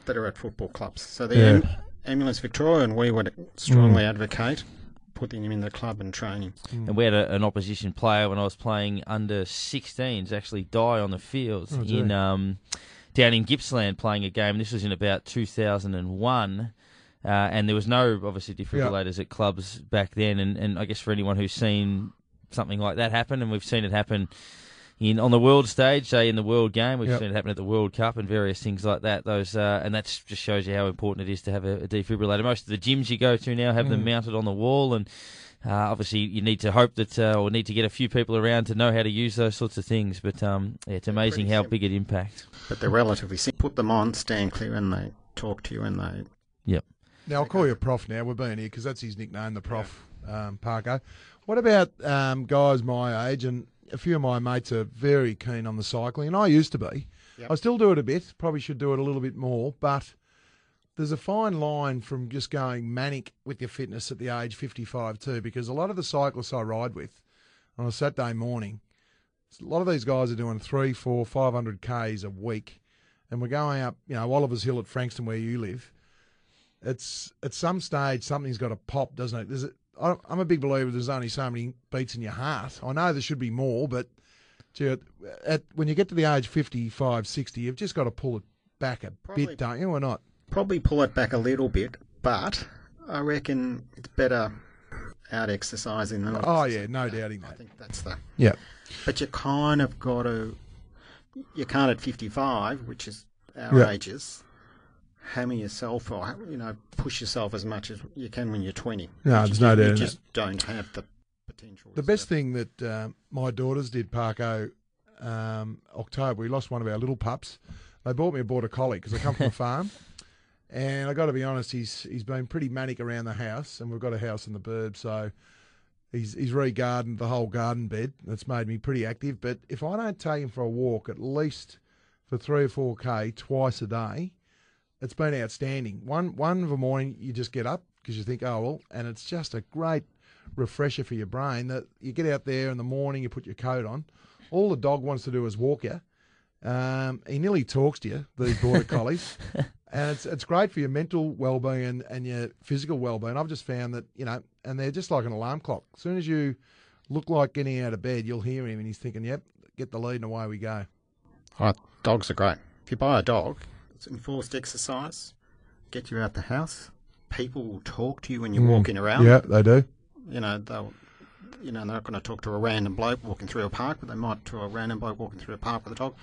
[SPEAKER 4] that are at football clubs. So the
[SPEAKER 2] Yeah.
[SPEAKER 4] Am- Ambulance Victoria and we would strongly advocate putting them in the club and training.
[SPEAKER 1] And we had a, an opposition player when I was playing under 16s actually die on the fields
[SPEAKER 2] Oh,
[SPEAKER 1] in um, down in Gippsland playing a game. This was in about 2001. Uh, and there was no obviously defibrillators at clubs back then, and, and I guess for anyone who's seen something like that happen, and we've seen it happen in on the world stage, say in the World Game, we've
[SPEAKER 2] Yep.
[SPEAKER 1] seen it happen at the World Cup and various things like that. Those uh, and that just shows you how important it is to have a, a defibrillator. Most of the gyms you go to now have them
[SPEAKER 2] Mm.
[SPEAKER 1] mounted on the wall, and uh, obviously you need to hope that uh, or need to get a few people around to know how to use those sorts of things. But um, yeah, it's amazing how
[SPEAKER 4] simple.
[SPEAKER 1] big it impacts.
[SPEAKER 4] But they're relatively simple. Put them on, stand clear, and they talk to you, and they Yep.
[SPEAKER 2] Now I'll call you Prof. Now we're being here because that's his nickname, the Prof. Um, Parko. What about um, guys my age and a few of my mates are very keen on the cycling, and I used to be.
[SPEAKER 4] Yep.
[SPEAKER 2] I still do it a bit. Probably should do it a little bit more, but there's a fine line from just going manic with your fitness at the age 55 too, because a lot of the cyclists I ride with on a Saturday morning, a lot of these guys are doing three, four, five hundred k's a week, and we're going up, you know, Oliver's Hill at Frankston where you live. It's at some stage something's got to pop, doesn't it? There's a, I'm a big believer. There's only so many beats in your heart. I know there should be more, but gee, at, at when you get to the age 55, 60, you've just got to pull it back a
[SPEAKER 4] Probably-
[SPEAKER 2] bit, don't you, or not?
[SPEAKER 4] probably pull it back a little bit. But I reckon it's better out exercising than
[SPEAKER 2] Oh yeah, no doubting
[SPEAKER 4] I
[SPEAKER 2] that.
[SPEAKER 4] think that's the
[SPEAKER 2] Yeah,
[SPEAKER 4] But you kind of got to, you can't at 55, which is our
[SPEAKER 2] Yeah.
[SPEAKER 4] ages, hammer yourself or, you know, push yourself as much as you can when you're 20.
[SPEAKER 2] No,
[SPEAKER 4] You
[SPEAKER 2] there's no
[SPEAKER 4] you
[SPEAKER 2] doubt in
[SPEAKER 4] just don't have the potential.
[SPEAKER 2] the best thing that um, my daughters did, Parko, um, October. We lost one of our little pups. They bought me a border collie because I come from a farm. And I got to be honest, he's he's been pretty manic around the house, and we've got a house in the burb, so he's he's re-gardened the whole garden bed. That's made me pretty active. But if I don't take him for a walk at least for three or four k twice a day, it's been outstanding. One one of a morning, you just get up because you think, oh well, and it's just a great refresher for your brain. That you get out there in the morning, you put your coat on. All the dog wants to do is walk you. Um, he nearly talks to you, these border collies, and it's it's great for your mental well-being and, and your physical well-being. I've just found that you know, and they're just like an alarm clock. As soon as you look like getting out of bed, you'll hear him, and he's thinking, "Yep, get the lead, and away we go."
[SPEAKER 4] Oh, dogs are great. If you buy a dog, it's enforced exercise, get you out the house. People will talk to you when you're
[SPEAKER 2] Mm.
[SPEAKER 4] walking around.
[SPEAKER 2] Yeah, they do.
[SPEAKER 4] You know, they'll, you know, they're not going to talk to a random bloke walking through a park, but they might to a random bloke walking through a park with a dog.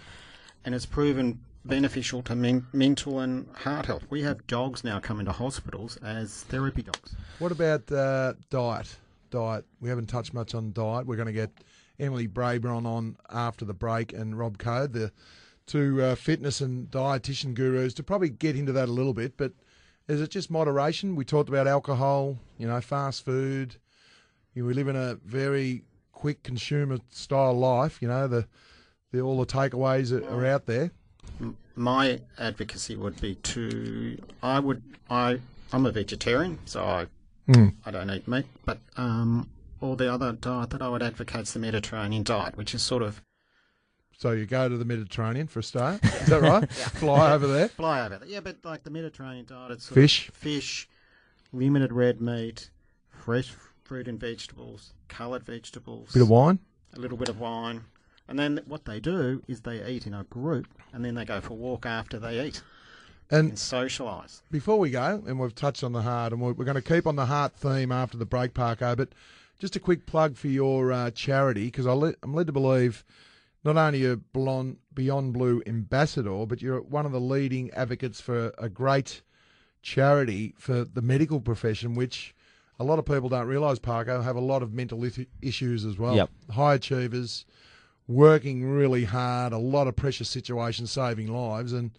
[SPEAKER 4] And it's proven beneficial to men- mental and heart health. We have dogs now come into hospitals as therapy dogs.
[SPEAKER 2] What about uh, diet? Diet. We haven't touched much on diet. We're going to get Emily Braybon on after the break and Rob Code, the two uh, fitness and dietitian gurus, to probably get into that a little bit. But is it just moderation? We talked about alcohol, you know, fast food. You know, we live in a very quick consumer style life. You know, the, the all the takeaways are, are out there.
[SPEAKER 4] My advocacy would be to I would I I'm a vegetarian, so I
[SPEAKER 2] Mm.
[SPEAKER 4] I don't eat meat, but um, all the other diet that I would advocate is the Mediterranean diet, which is sort of
[SPEAKER 2] So you go to the Mediterranean for a start. Is that right? yeah. Fly over there.
[SPEAKER 4] fly over there. Yeah, but like the Mediterranean diet, it's
[SPEAKER 2] Fish.
[SPEAKER 4] fish, limited red meat, fresh fruit and vegetables, coloured vegetables,
[SPEAKER 2] Bit of wine.
[SPEAKER 4] a little bit of wine. And then what they do is they eat in a group and then they go for a walk after they eat
[SPEAKER 2] And
[SPEAKER 4] and socialise.
[SPEAKER 2] before we go, and we've touched on the heart, and we're, we're going to keep on the heart theme after the break, Parko. But just a quick plug for your uh, charity, because le- I'm led to believe not only a Blonde, Beyond Blue ambassador, but you're one of the leading advocates for a great charity for the medical profession, which a lot of people don't realise, Parko, have a lot of mental issues as well.
[SPEAKER 1] Yep.
[SPEAKER 2] High achievers, working really hard, a lot of pressure situations, saving lives, and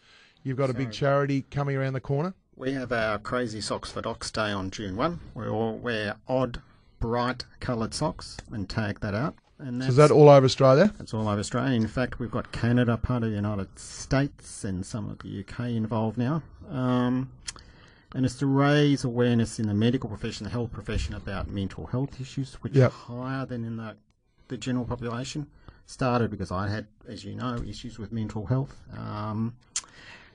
[SPEAKER 2] you've got a big charity coming around the corner.
[SPEAKER 4] We have our Crazy Socks for Docs Day on June 1. We all wear odd, bright coloured socks and tag that out. And
[SPEAKER 2] So is that all over Australia?
[SPEAKER 4] that's all over Australia. In fact, we've got Canada, part of the United States, and some of the UK involved now. Um, and it's to raise awareness in the medical profession, the health profession, about mental health issues, which
[SPEAKER 2] Yep.
[SPEAKER 4] are higher than in the, the general population. Started because I had, as you know, issues with mental health. Um,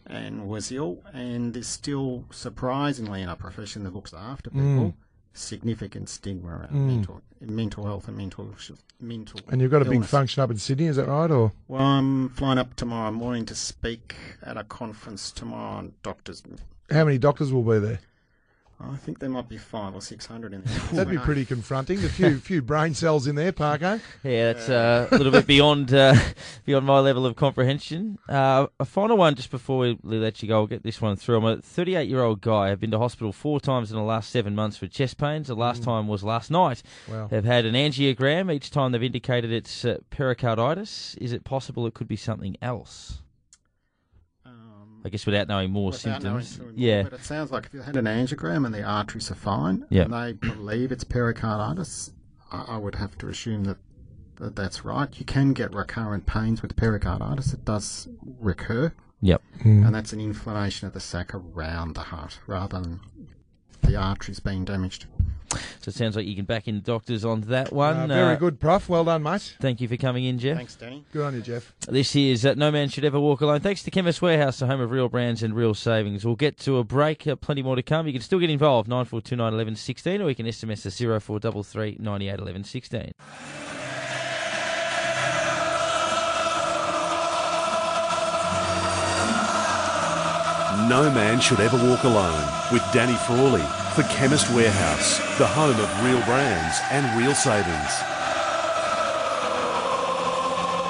[SPEAKER 4] and was ill, and there's still surprisingly in our profession that looks after people significant stigma around mm. mental mental health and mental mental.
[SPEAKER 2] And you've got a big
[SPEAKER 4] illness.
[SPEAKER 2] function up in Sydney, is that right? Or
[SPEAKER 4] Well, I'm flying up tomorrow morning to speak at a conference tomorrow on doctors.
[SPEAKER 2] how many doctors will be there?
[SPEAKER 4] I think there might be five or six hundred in there.
[SPEAKER 2] That'd be pretty confronting. A few few brain cells in there, Parko.
[SPEAKER 1] Yeah, that's uh, a little bit beyond uh, beyond my level of comprehension. Uh, a final one just before we let you go. I'll get this one through. I'm a 38 year old guy. I've been to hospital four times in the last seven months for chest pains. The last time was last night.
[SPEAKER 2] Wow.
[SPEAKER 1] They've had an angiogram. Each time they've indicated it's uh, pericarditis. Is it possible it could be something else? I guess without knowing more
[SPEAKER 4] without
[SPEAKER 1] symptoms.
[SPEAKER 4] too much,
[SPEAKER 1] yeah.
[SPEAKER 4] but it sounds like if you had an angiogram and the arteries are fine,
[SPEAKER 1] Yeah.
[SPEAKER 4] and they believe it's pericarditis, I, I would have to assume that, that that's right. You can get recurrent pains with pericarditis. It does recur.
[SPEAKER 1] Yep. Hmm.
[SPEAKER 4] and that's an inflammation of the sac around the heart rather than the arteries being damaged.
[SPEAKER 1] So it sounds like you can back in the doctors on that one.
[SPEAKER 2] Uh, very
[SPEAKER 1] Uh,
[SPEAKER 2] good, Prof. Well done, mate.
[SPEAKER 1] Thank you for coming in, Jeff.
[SPEAKER 4] Thanks, Danny.
[SPEAKER 2] Good on you, Jeff.
[SPEAKER 1] This is uh, No Man Should Ever Walk Alone. Thanks to Chemist Warehouse, the home of real brands and real savings. We'll get to a break. Uh, plenty more to come. You can still get involved, 9429 11 16, or you can SMS us 0433 98 11
[SPEAKER 3] No man should ever walk alone with Danny Frawley for Chemist Warehouse, the home of real brands and real savings.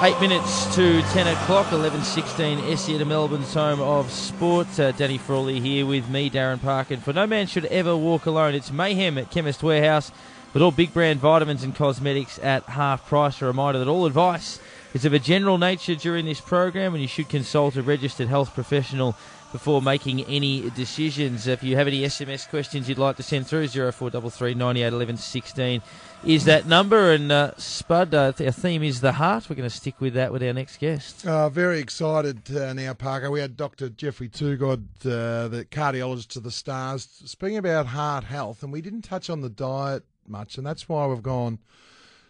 [SPEAKER 1] Eight minutes to 10 o'clock, 11.16, SEN to Melbourne's home of sport. Uh, Danny Frawley here with me, Darren Parkin. For no man should ever walk alone. It's mayhem at Chemist Warehouse with all big brand vitamins and cosmetics at half price. A reminder that all advice is of a general nature during this program and you should consult a registered health professional before making any decisions. If you have any SMS questions you'd like to send through, 0433 98 11 16 is that number. And uh, Spud, uh, our theme is the heart. We're going to stick with that with our next guest.
[SPEAKER 2] Uh, very excited uh, now, Parker. We had Dr. Jeffrey Toogood, uh, the cardiologist to the stars, speaking about heart health, and we didn't touch on the diet much, and that's why we've gone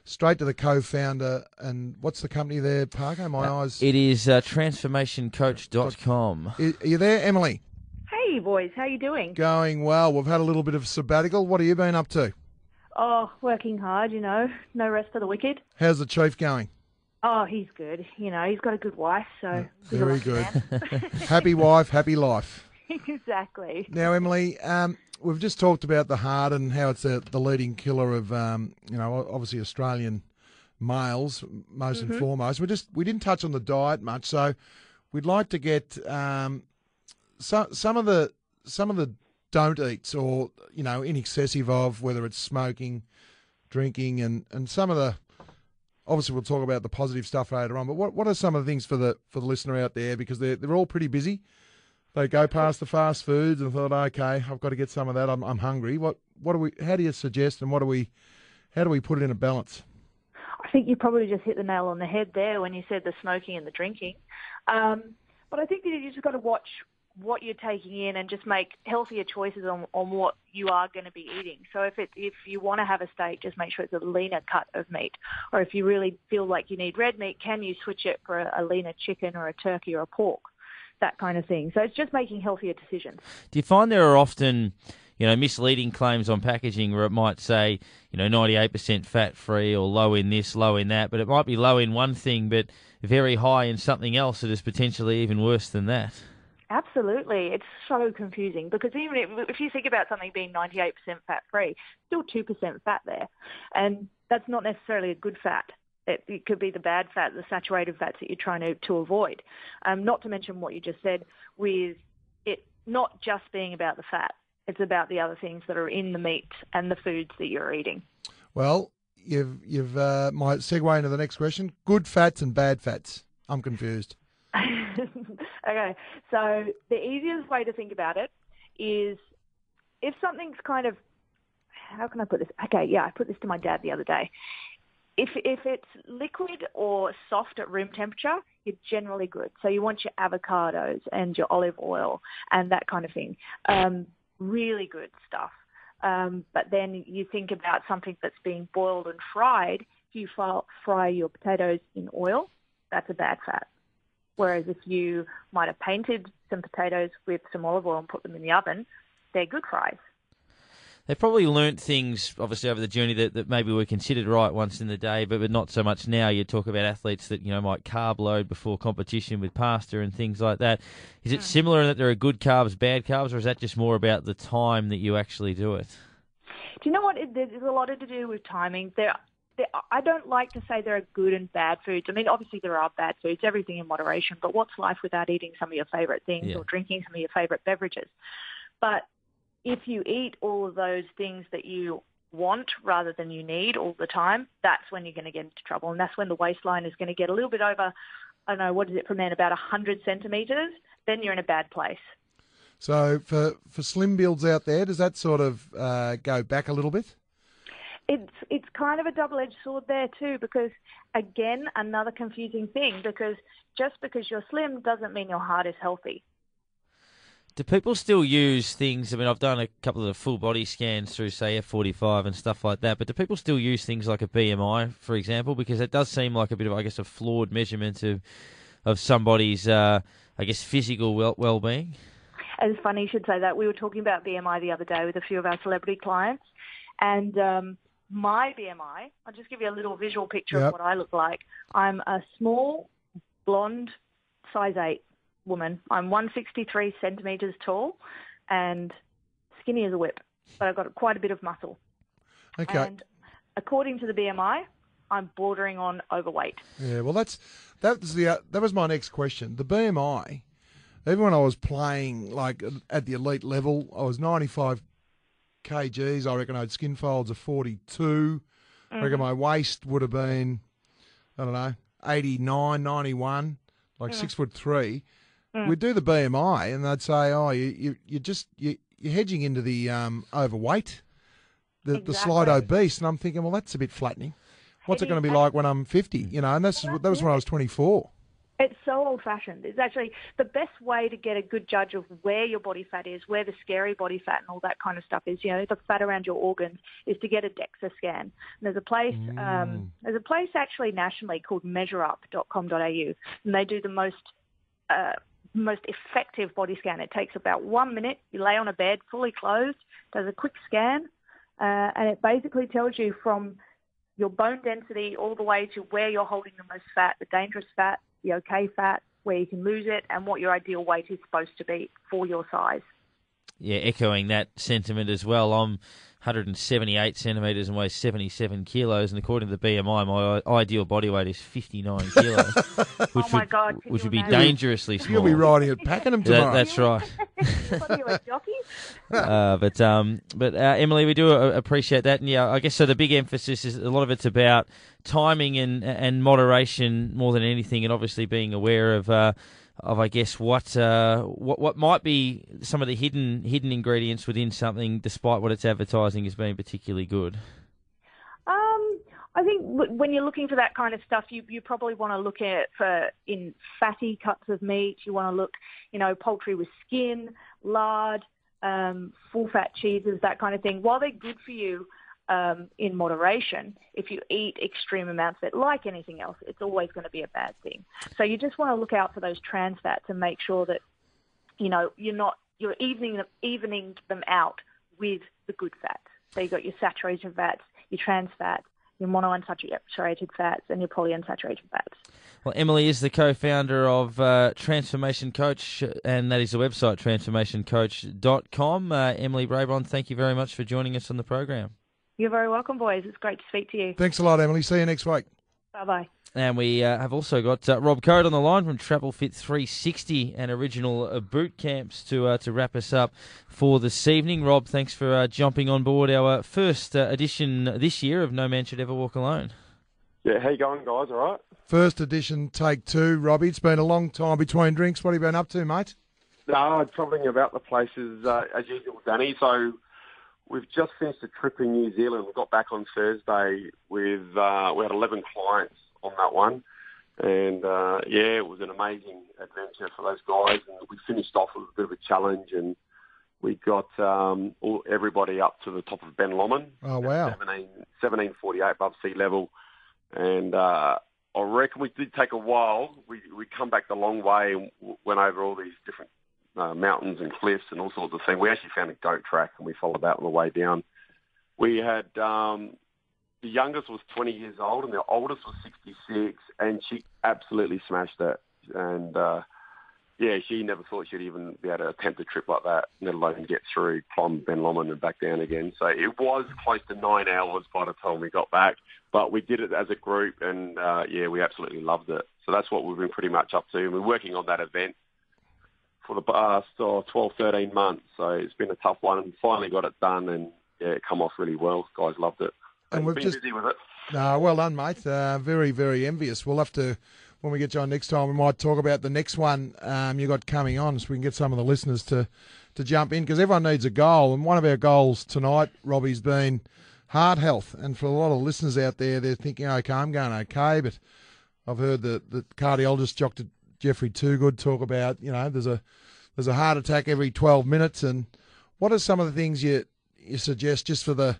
[SPEAKER 2] straight to the co-founder. And what's the company there, Parker? My eyes.
[SPEAKER 1] It is uh, transformationcoach.com.
[SPEAKER 2] I- Are you there, Emily?
[SPEAKER 8] Hey boys, how you doing?
[SPEAKER 2] Going well. We've had a little bit of sabbatical. What have you been up to?
[SPEAKER 8] Oh, working hard, you know. No rest for the wicked.
[SPEAKER 2] How's the chief going?
[SPEAKER 8] Oh, he's good. You know, he's got a good wife, so he's
[SPEAKER 2] Very good. happy wife, happy life.
[SPEAKER 8] exactly.
[SPEAKER 2] Now, Emily, um, we've just talked about the heart and how it's a, the leading killer of, um, you know, obviously Australian males, most and foremost. We just we didn't touch on the diet much, so we'd like to get um, some some of the some of the don't eats or you know in excessive of whether it's smoking, drinking, and and some of the. Obviously, we'll talk about the positive stuff later on. But what, what are some of the things for the for the listener out there because they're they're all pretty busy they go past the fast foods and thought, okay, I've got to get some of that. I'm, I'm hungry. What what do we? How do you suggest and what do we? How do we put it in a balance?
[SPEAKER 8] I think you probably just hit the nail on the head there when you said the smoking and the drinking. Um, but I think that you just got to watch what you're taking in and just make healthier choices on, on what you are going to be eating. So if it if you want to have a steak, just make sure it's a leaner cut of meat. Or if you really feel like you need red meat, can you switch it for a, a leaner chicken or a turkey or a pork? That kind of thing. So it's just making healthier decisions.
[SPEAKER 1] Do you find there are often you know, misleading claims on packaging where it might say, you know, 98% fat free or low in this, low in that, but it might be low in one thing, but very high in something else that is potentially even worse than that.
[SPEAKER 8] Absolutely. It's so confusing because even if, if you think about something being 98% fat free, still 2% fat there. And that's not necessarily a good fat. It, it, could be the bad fat, the saturated fats that you're trying to, to avoid. Um, not to mention what you just said with it not just being about the fat. It's about the other things that are in the meat and the foods that you're eating.
[SPEAKER 2] Well, you've you've uh, might segue into the next question. Good fats and bad fats. I'm confused.
[SPEAKER 8] okay, so the easiest way to think about it is if something's kind of how can I put this? Okay, yeah, I put this to my dad the other day. If if it's liquid or soft at room temperature, you're generally good. So you want your avocados and your olive oil and that kind of thing. Um, really good stuff. Um, but then you think about something that's being boiled and fried. If you fry your potatoes in oil, that's a bad fat. Whereas if you might have painted some potatoes with some olive oil and put them in the oven, they're good fries
[SPEAKER 1] they probably learnt things, obviously, over the journey that, that maybe were considered right once in the day, but, but not so much now. You talk about athletes that, you know, might carb load before competition with pasta and things like that. Is it hmm. similar in that there are good carbs, bad carbs, or is that just more about the time that you actually do it?
[SPEAKER 8] Do you know what? There's a lot to do with timing. There, I don't like to say there are good and bad foods. I mean, obviously there are bad foods, everything in moderation, but what's life without eating some of your favourite things yeah. or drinking some of your favourite beverages? But if you eat all of those things that you want rather than you need all the time, that's when you're going to get into trouble. And that's when the waistline is going to get a little bit over, I don't know, what is it for men, about 100 centimetres, then you're in a bad place.
[SPEAKER 2] So for, for slim builds out there, does that sort of uh, go back a little bit?
[SPEAKER 8] It's it's kind of a double-edged sword there too, because again, another confusing thing. Because just because you're slim doesn't mean your heart is healthy
[SPEAKER 1] do people still use things? I mean, I've done a couple of the full body scans through, say, F45 and stuff like that, but do people still use things like a BMI, for example? Because it does seem like a bit of, I guess, a flawed measurement of of somebody's, uh, I guess, physical well being.
[SPEAKER 8] It's funny you should say that. We were talking about BMI the other day with a few of our celebrity clients, and um, my BMI, I'll just give you a little visual picture yep. of what I look like. I'm a small, blonde, size 8 woman. I'm 163 centimetres tall and skinny as a whip, but I've got quite a bit of muscle.
[SPEAKER 2] Okay.
[SPEAKER 8] And according to the BMI, I'm bordering on overweight.
[SPEAKER 2] Yeah, well, that's that was the uh, that was my next question. The BMI. Even when I was playing like at the elite level, I was 95 kgs. I reckon I had skin folds of 42. Mm-hmm. I reckon mm-hmm. my waist would have been, I don't know, 89, 91, like six foot three. Mm. We'd do the BMI, and they'd say, "Oh, you you you just you you're hedging into the um, overweight, the exactly. the slight obese." And I'm thinking, well, that's a bit flattening. What's it going to be like when I'm 50? You know, and that's that was when I was 24.
[SPEAKER 8] It's so old fashioned. It's actually the best way to get a good judge of where your body fat is, where the scary body fat and all that kind of stuff is. You know, the fat around your organs is to get a DEXA scan. And there's a place, um, mm. um, there's a place actually nationally called measureup.com.au and they do the most uh, most effective body scan. It takes about one minute. You lay on a bed, fully clothed, does a quick scan, uh, and it basically tells you from your bone density all the way to where you're holding the most fat, the dangerous fat, the okay fat, where you can lose it, and what your ideal weight is supposed to be for your size.
[SPEAKER 1] Yeah, echoing that sentiment as well. I'm 178 centimetres and weighs 77 kilos, and according to the BMI, my ideal body weight is 59 kilos,
[SPEAKER 8] which oh would God,
[SPEAKER 1] which would be dangerously small.
[SPEAKER 2] You'll be riding at Pakenham tomorrow.
[SPEAKER 1] That, that's right. uh, but um, but uh, Emily, we do uh, appreciate that, and yeah, I guess so. The big emphasis is a lot of it's about timing and and moderation more than anything, and obviously being aware of. Uh, of I guess what uh, what what might be some of the hidden hidden ingredients within something, despite what it's advertising as being particularly good.
[SPEAKER 8] Um, I think when you're looking for that kind of stuff, you, you probably want to look at for in fatty cuts of meat. You want to look, you know, poultry with skin, lard, um, full fat cheeses, that kind of thing. While they're good for you um, in moderation, if you eat extreme amounts of it, like anything else, it's always going to be a bad thing. So you just want to look out for those trans fats and make sure that, you know, you're not you're evening evening them out with the good fats. So you've got your saturated fats, your trans fats, your monounsaturated fats, and your polyunsaturated fats.
[SPEAKER 1] Well, Emily is the co-founder of uh, Transformation Coach, and that is the website transformationcoach.com. Uh, Emily Braybon, thank you very much for joining us on the program.
[SPEAKER 8] You're very welcome, boys. It's great to speak to you.
[SPEAKER 2] Thanks a lot, Emily. See you next week.
[SPEAKER 8] Bye bye.
[SPEAKER 1] And we uh, have also got uh, Rob Code on the line from Travel Fit 360 and Original uh, Boot Camps to uh, to wrap us up for this evening. Rob, thanks for uh, jumping on board our first uh, edition this year of No Man Should Ever Walk Alone.
[SPEAKER 9] Yeah, how you going, guys? All right?
[SPEAKER 2] First edition, take two. Robbie, it's been a long time between drinks. What have you been up to, mate?
[SPEAKER 9] No, travelling about the places as usual, Danny. So we've just finished a trip in New Zealand. We got back on Thursday with uh, we had 11 clients on that one. And uh, yeah, it was an amazing adventure for those guys. And we finished off with a bit of a challenge, and we got um, all, everybody up to the top of Ben Lomond.
[SPEAKER 2] Oh wow!
[SPEAKER 9] 17, 1748 above sea level, and uh, I reckon we did take a while. We we come back the long way and went over all these different uh, mountains and cliffs and all sorts of things. We actually found a goat track, and we followed that on the way down. We had um, the youngest was 20 years old and the oldest was 66, and she absolutely smashed it. And uh, yeah, she never thought she'd even be able to attempt a trip like that, let alone get through, climb Ben Lomond and back down again. So it was close to nine hours by the time we got back, but we did it as a group, and uh, yeah, we absolutely loved it. So that's what we've been pretty much up to, and we're working on that event for the past oh, 12, 13 months. So it's been a tough one, and finally got it done, and yeah, it come off really well. Guys loved it
[SPEAKER 2] and we've
[SPEAKER 9] been
[SPEAKER 2] just
[SPEAKER 9] busy with it.
[SPEAKER 2] No, well done, mate. Uh, very, very envious. We'll have to when we get you on next time. We might talk about the next one um, you got coming on, so we can get some of the listeners to to jump in because everyone needs a goal, and one of our goals tonight, Robbie's been heart health. And for a lot of listeners out there, they're thinking, okay, I'm going okay, but I've heard the the cardiologist, Dr. Jeffrey Toogood, talk about you know there's a there's a heart attack every 12 minutes, and what are some of the things you you suggest just for the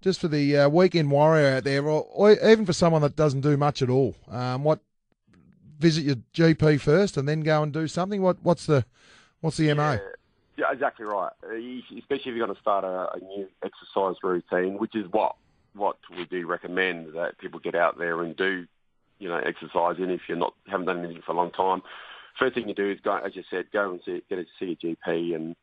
[SPEAKER 2] just for the uh, weekend warrior out there, or, or, even for someone that doesn't do much at all, um, what visit your GP first and then go and do something? What what's the what's the MO?
[SPEAKER 9] Yeah, yeah exactly right. Especially if you're going to start a, a, new exercise routine, which is what what we do recommend that people get out there and do, you know, exercising if you're not haven't done anything for a long time. First thing you do is go, as you said, go and see, get a, see a GP and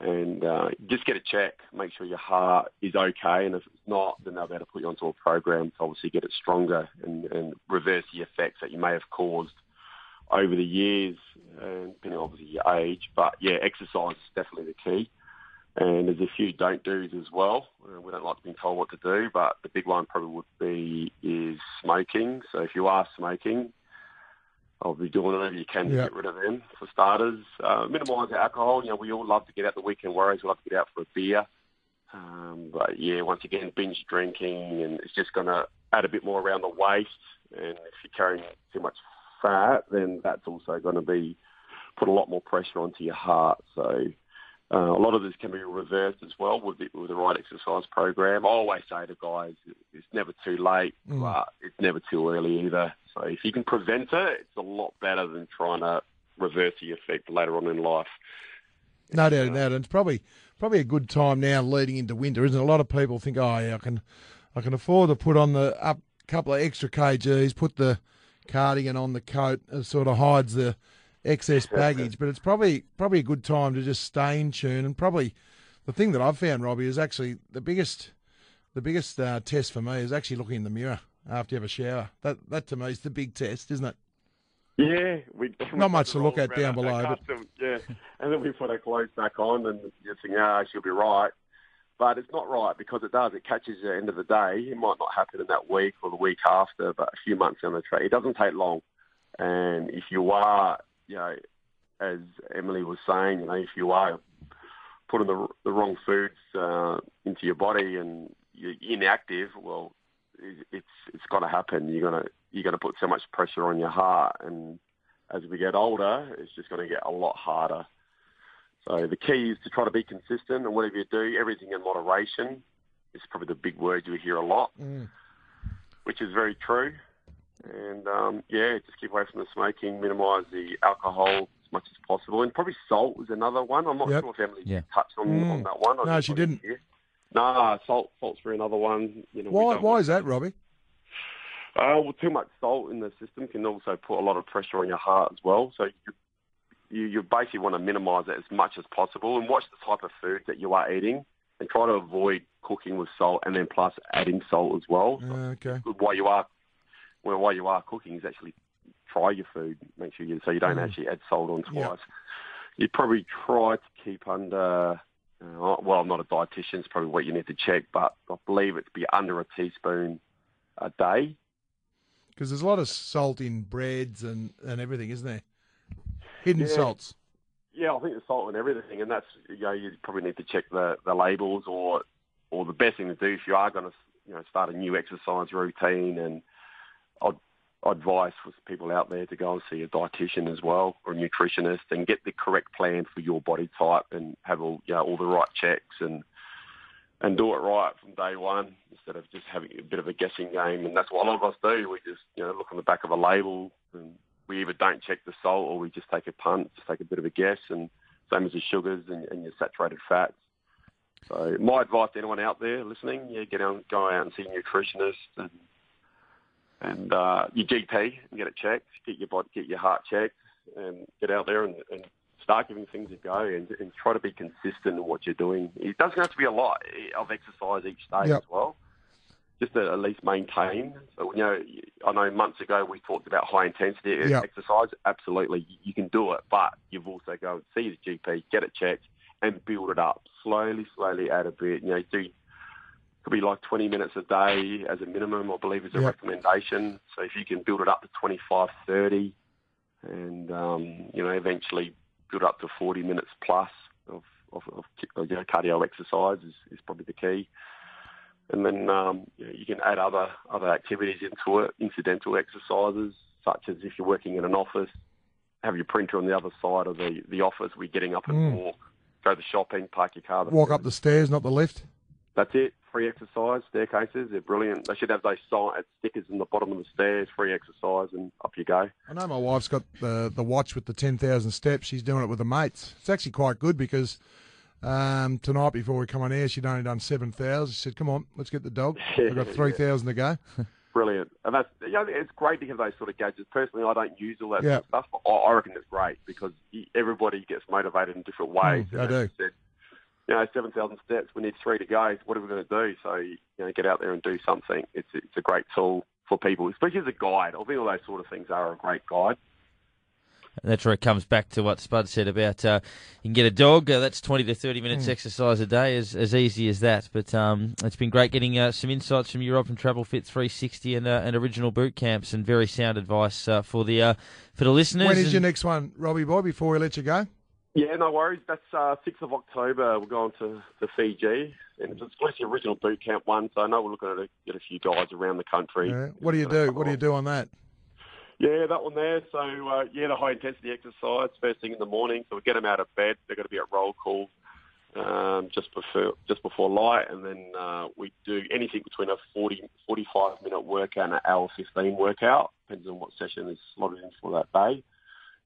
[SPEAKER 9] and uh, just get a check, make sure your heart is okay, and if it's not, then they'll be able to put you onto a program to obviously get it stronger and, and reverse the effects that you may have caused over the years, and depending obviously your age. But yeah, exercise is definitely the key. And there's a few don't do's as well. Uh, we don't like being told what to do, but the big one probably would be is smoking. So if you are smoking, I'll be doing whatever you can to yep. get rid of them. For starters, uh, minimise alcohol. You know, we all love to get out the weekend worries. We love to get out for a beer. Um, but yeah, once again, binge drinking, and it's just going to add a bit more around the waist. And if you're carrying too much fat, then that's also going to be put a lot more pressure onto your heart. So uh, a lot of this can be reversed as well with the, with the right exercise program. I always say to guys, it's never too late, mm. but it's never too early either. So if you can prevent it, it's a lot better than trying to reverse the effect later on in life.
[SPEAKER 2] No doubt about it. It's probably probably a good time now leading into winter, isn't it? A lot of people think, oh, yeah, I can I can afford to put on the up couple of extra kgs, put the cardigan on the coat, it sort of hides the excess baggage. but it's probably probably a good time to just stay in tune. And probably the thing that I've found, Robbie, is actually the biggest the biggest uh, test for me is actually looking in the mirror after you have a shower. That that to me is the big test, isn't it?
[SPEAKER 9] Yeah, we
[SPEAKER 2] not much to look at down below.
[SPEAKER 9] But... Yeah, and then we put our clothes back on, and you think, ah, she'll be right. But it's not right because it does. It catches you at the end of the day. It might not happen in that week or the week after, but a few months down the track. It doesn't take long. And if you are, you know, as Emily was saying, you know, if you are putting the, the wrong foods uh, into your body and you're inactive, well, it's it's got to happen. You're gonna you're gonna put so much pressure on your heart, and as we get older, it's just going to get a lot harder. So the key is to try to be consistent, and whatever you do, everything in moderation is probably the big word you hear a lot,
[SPEAKER 2] Mm.
[SPEAKER 9] which is very true. And um, yeah, just keep away from the smoking, minimise the alcohol as much as possible, and probably salt was another one. I'm not
[SPEAKER 2] Yep.
[SPEAKER 9] sure if Emily
[SPEAKER 1] Yeah.
[SPEAKER 9] touched on,
[SPEAKER 2] Mm.
[SPEAKER 9] on that one. I
[SPEAKER 2] No, she didn't.
[SPEAKER 9] hear. No, salt salt's for another one. You know,
[SPEAKER 2] Why? Why is that, Robbie?
[SPEAKER 9] uh, well, too much salt in the system can also put a lot of pressure on your heart as well. So you, you, you basically want to minimise it as much as possible and watch the type of food that you are eating and try to avoid cooking with salt and then plus adding salt as well.
[SPEAKER 2] Uh, okay.
[SPEAKER 9] While you are well, while you are cooking, is actually try your food. Make sure you so you don't
[SPEAKER 2] Mm.
[SPEAKER 9] actually add salt on
[SPEAKER 2] Yeah.
[SPEAKER 9] twice. You probably try to keep under. Uh, well, I'm not a dietitian. It's probably what you need to check, but I believe it to be under a teaspoon a day.
[SPEAKER 2] Because there's a lot of salt in breads and, and everything, isn't there? Hidden
[SPEAKER 9] Yeah.
[SPEAKER 2] salts.
[SPEAKER 9] Yeah, I think there's salt in everything, and that's you know you probably need to check the, the labels, or or the best thing to do if you are going to you know start a new exercise routine, and I'd advice for people out there to go and see a dietitian as well or a nutritionist and get the correct plan for your body type and have all you know all the right checks and and do it right from day one instead of just having a bit of a guessing game. And that's what a lot of us do. We just you know look on the back of a label and we either don't check the salt or we just take a punt, just take a bit of a guess, and same as the sugars and, and your saturated fats. So my advice to anyone out there listening, yeah, get out, go out and see a nutritionist and and uh, your GP and get it checked, get your body, get your heart checked, and get out there and, and start giving things a go and, and try to be consistent in what you're doing. It doesn't have to be a lot of exercise each day
[SPEAKER 2] Yep.
[SPEAKER 9] as well. Just to at least maintain. So you know, I know months ago we talked about high intensity
[SPEAKER 2] Yep.
[SPEAKER 9] exercise. Absolutely, you- you can do it, but you've also got to see the GP, get it checked, and build it up slowly, slowly add a bit. You know, do could be like 20 minutes a day as a minimum, I believe is a
[SPEAKER 2] Yep.
[SPEAKER 9] recommendation. So if you can build it up to 25, 30, and um, you know eventually build up to 40 minutes plus of, of, of you know, cardio exercise is, is probably the key. And then um, you, know, you can add other other activities into it, incidental exercises such as if you're working in an office, have your printer on the other side of the, the office. We're getting up and
[SPEAKER 2] Mm.
[SPEAKER 9] walk, go to shopping, park your car.
[SPEAKER 2] Walk up the stairs, not the lift.
[SPEAKER 9] That's it. Free exercise, staircases. They're brilliant. They should have those stickers in the bottom of the stairs. Free exercise, and up you go.
[SPEAKER 2] I know my wife's got the the watch with the ten thousand steps. She's doing it with her mates. It's actually quite good because um, tonight before we come on air, she'd only done seven thousand. She said, "Come on, let's get the dog. We've got three thousand to go."
[SPEAKER 9] Brilliant. And that's you know, it's great to have those sort of gadgets. Personally, I don't use all that
[SPEAKER 2] Yeah.
[SPEAKER 9] stuff, but I, reckon it's great because everybody gets motivated in different ways.
[SPEAKER 2] Mm, do.
[SPEAKER 9] Said, you know, seven thousand steps. We need three to go. What are we going to do? So you know, get out there and do something. It's it's a great tool for people, especially as a guide. I think all those sort of things are a great guide.
[SPEAKER 1] And that's where it comes back to what Spud said about uh, you can get a dog. Uh, that's 20 to 30
[SPEAKER 2] Hmm.
[SPEAKER 1] minutes exercise a day, as, as easy as that. But um, it's been great getting uh, some insights from Europe and Travel Fit 360 and, uh, and original boot camps and very sound advice uh, for the uh, for the listeners.
[SPEAKER 2] When is
[SPEAKER 1] And-
[SPEAKER 2] your next one, Robbie boy? Before we let you go,
[SPEAKER 9] Yeah, no worries. That's uh, 6th of October. We're going to, to Fiji. And it's the original boot camp one, so I know we're looking at a, get a few guys around the country.
[SPEAKER 2] Yeah. what do you do? What do you do on that?
[SPEAKER 9] Yeah, that one there. So, uh, yeah, the high intensity exercise first thing in the morning. So we get them out of bed. They've got to be at roll call um, just before just before light, and then uh, we do anything between a 40, 45 minute workout and an hour fifteen workout, depends on what session is slotted in for that day.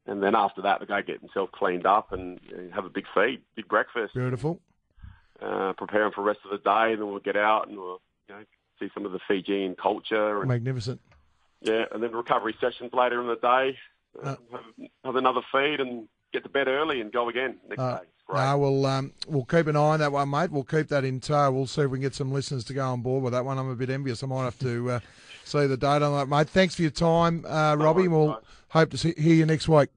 [SPEAKER 9] And then after that, they go get themselves cleaned up and uh, have a big feed, big breakfast
[SPEAKER 2] Beautiful.
[SPEAKER 9] uh, preparing for the rest of the day, and then we'll get out and we'll you know, see some of the Fijian culture, and
[SPEAKER 2] Magnificent.
[SPEAKER 9] yeah, and then recovery sessions later in the day.
[SPEAKER 2] Uh,
[SPEAKER 9] have, have another feed and get to bed early and go again next
[SPEAKER 2] Uh,
[SPEAKER 9] day.
[SPEAKER 2] No, we'll um, we'll keep an eye on that one, mate. We'll keep that in tow. We'll see if we can get some listeners to go on board with that one. I'm a bit envious. I might have to uh, see the date on that, mate. Thanks for your time, uh, Robbie.
[SPEAKER 9] worries,
[SPEAKER 2] We'll
[SPEAKER 9] guys.
[SPEAKER 2] Hope to see, hear you next week.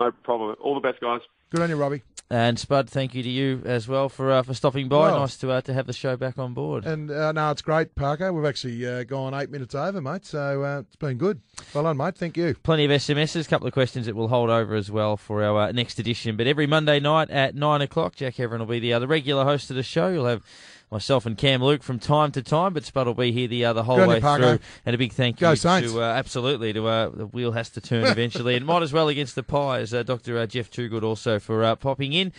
[SPEAKER 9] No problem. All the best, guys.
[SPEAKER 2] Good on you, Robbie.
[SPEAKER 1] And Spud, thank you to you as well for uh, for stopping by.
[SPEAKER 2] Well-
[SPEAKER 1] nice to uh, to have the show back on board.
[SPEAKER 2] And uh, no, it's great, Parker. We've actually uh, gone eight minutes over, mate. So uh, it's been good. Well done, mate. Thank you.
[SPEAKER 1] Plenty of SMSs, a couple of questions that we'll hold over as well for our uh, next edition. But every Monday night at nine o'clock, Jack Heron will be the other regular host of the show. You'll have myself and Cam Luke from time to time, but Spud will be here the uh, the whole
[SPEAKER 2] Good
[SPEAKER 1] way through. And a big thank you to uh, absolutely to uh, the wheel has to turn eventually, and might as well against the Pies. Uh, Dr. Uh, Jeff Toogood also for uh, popping in.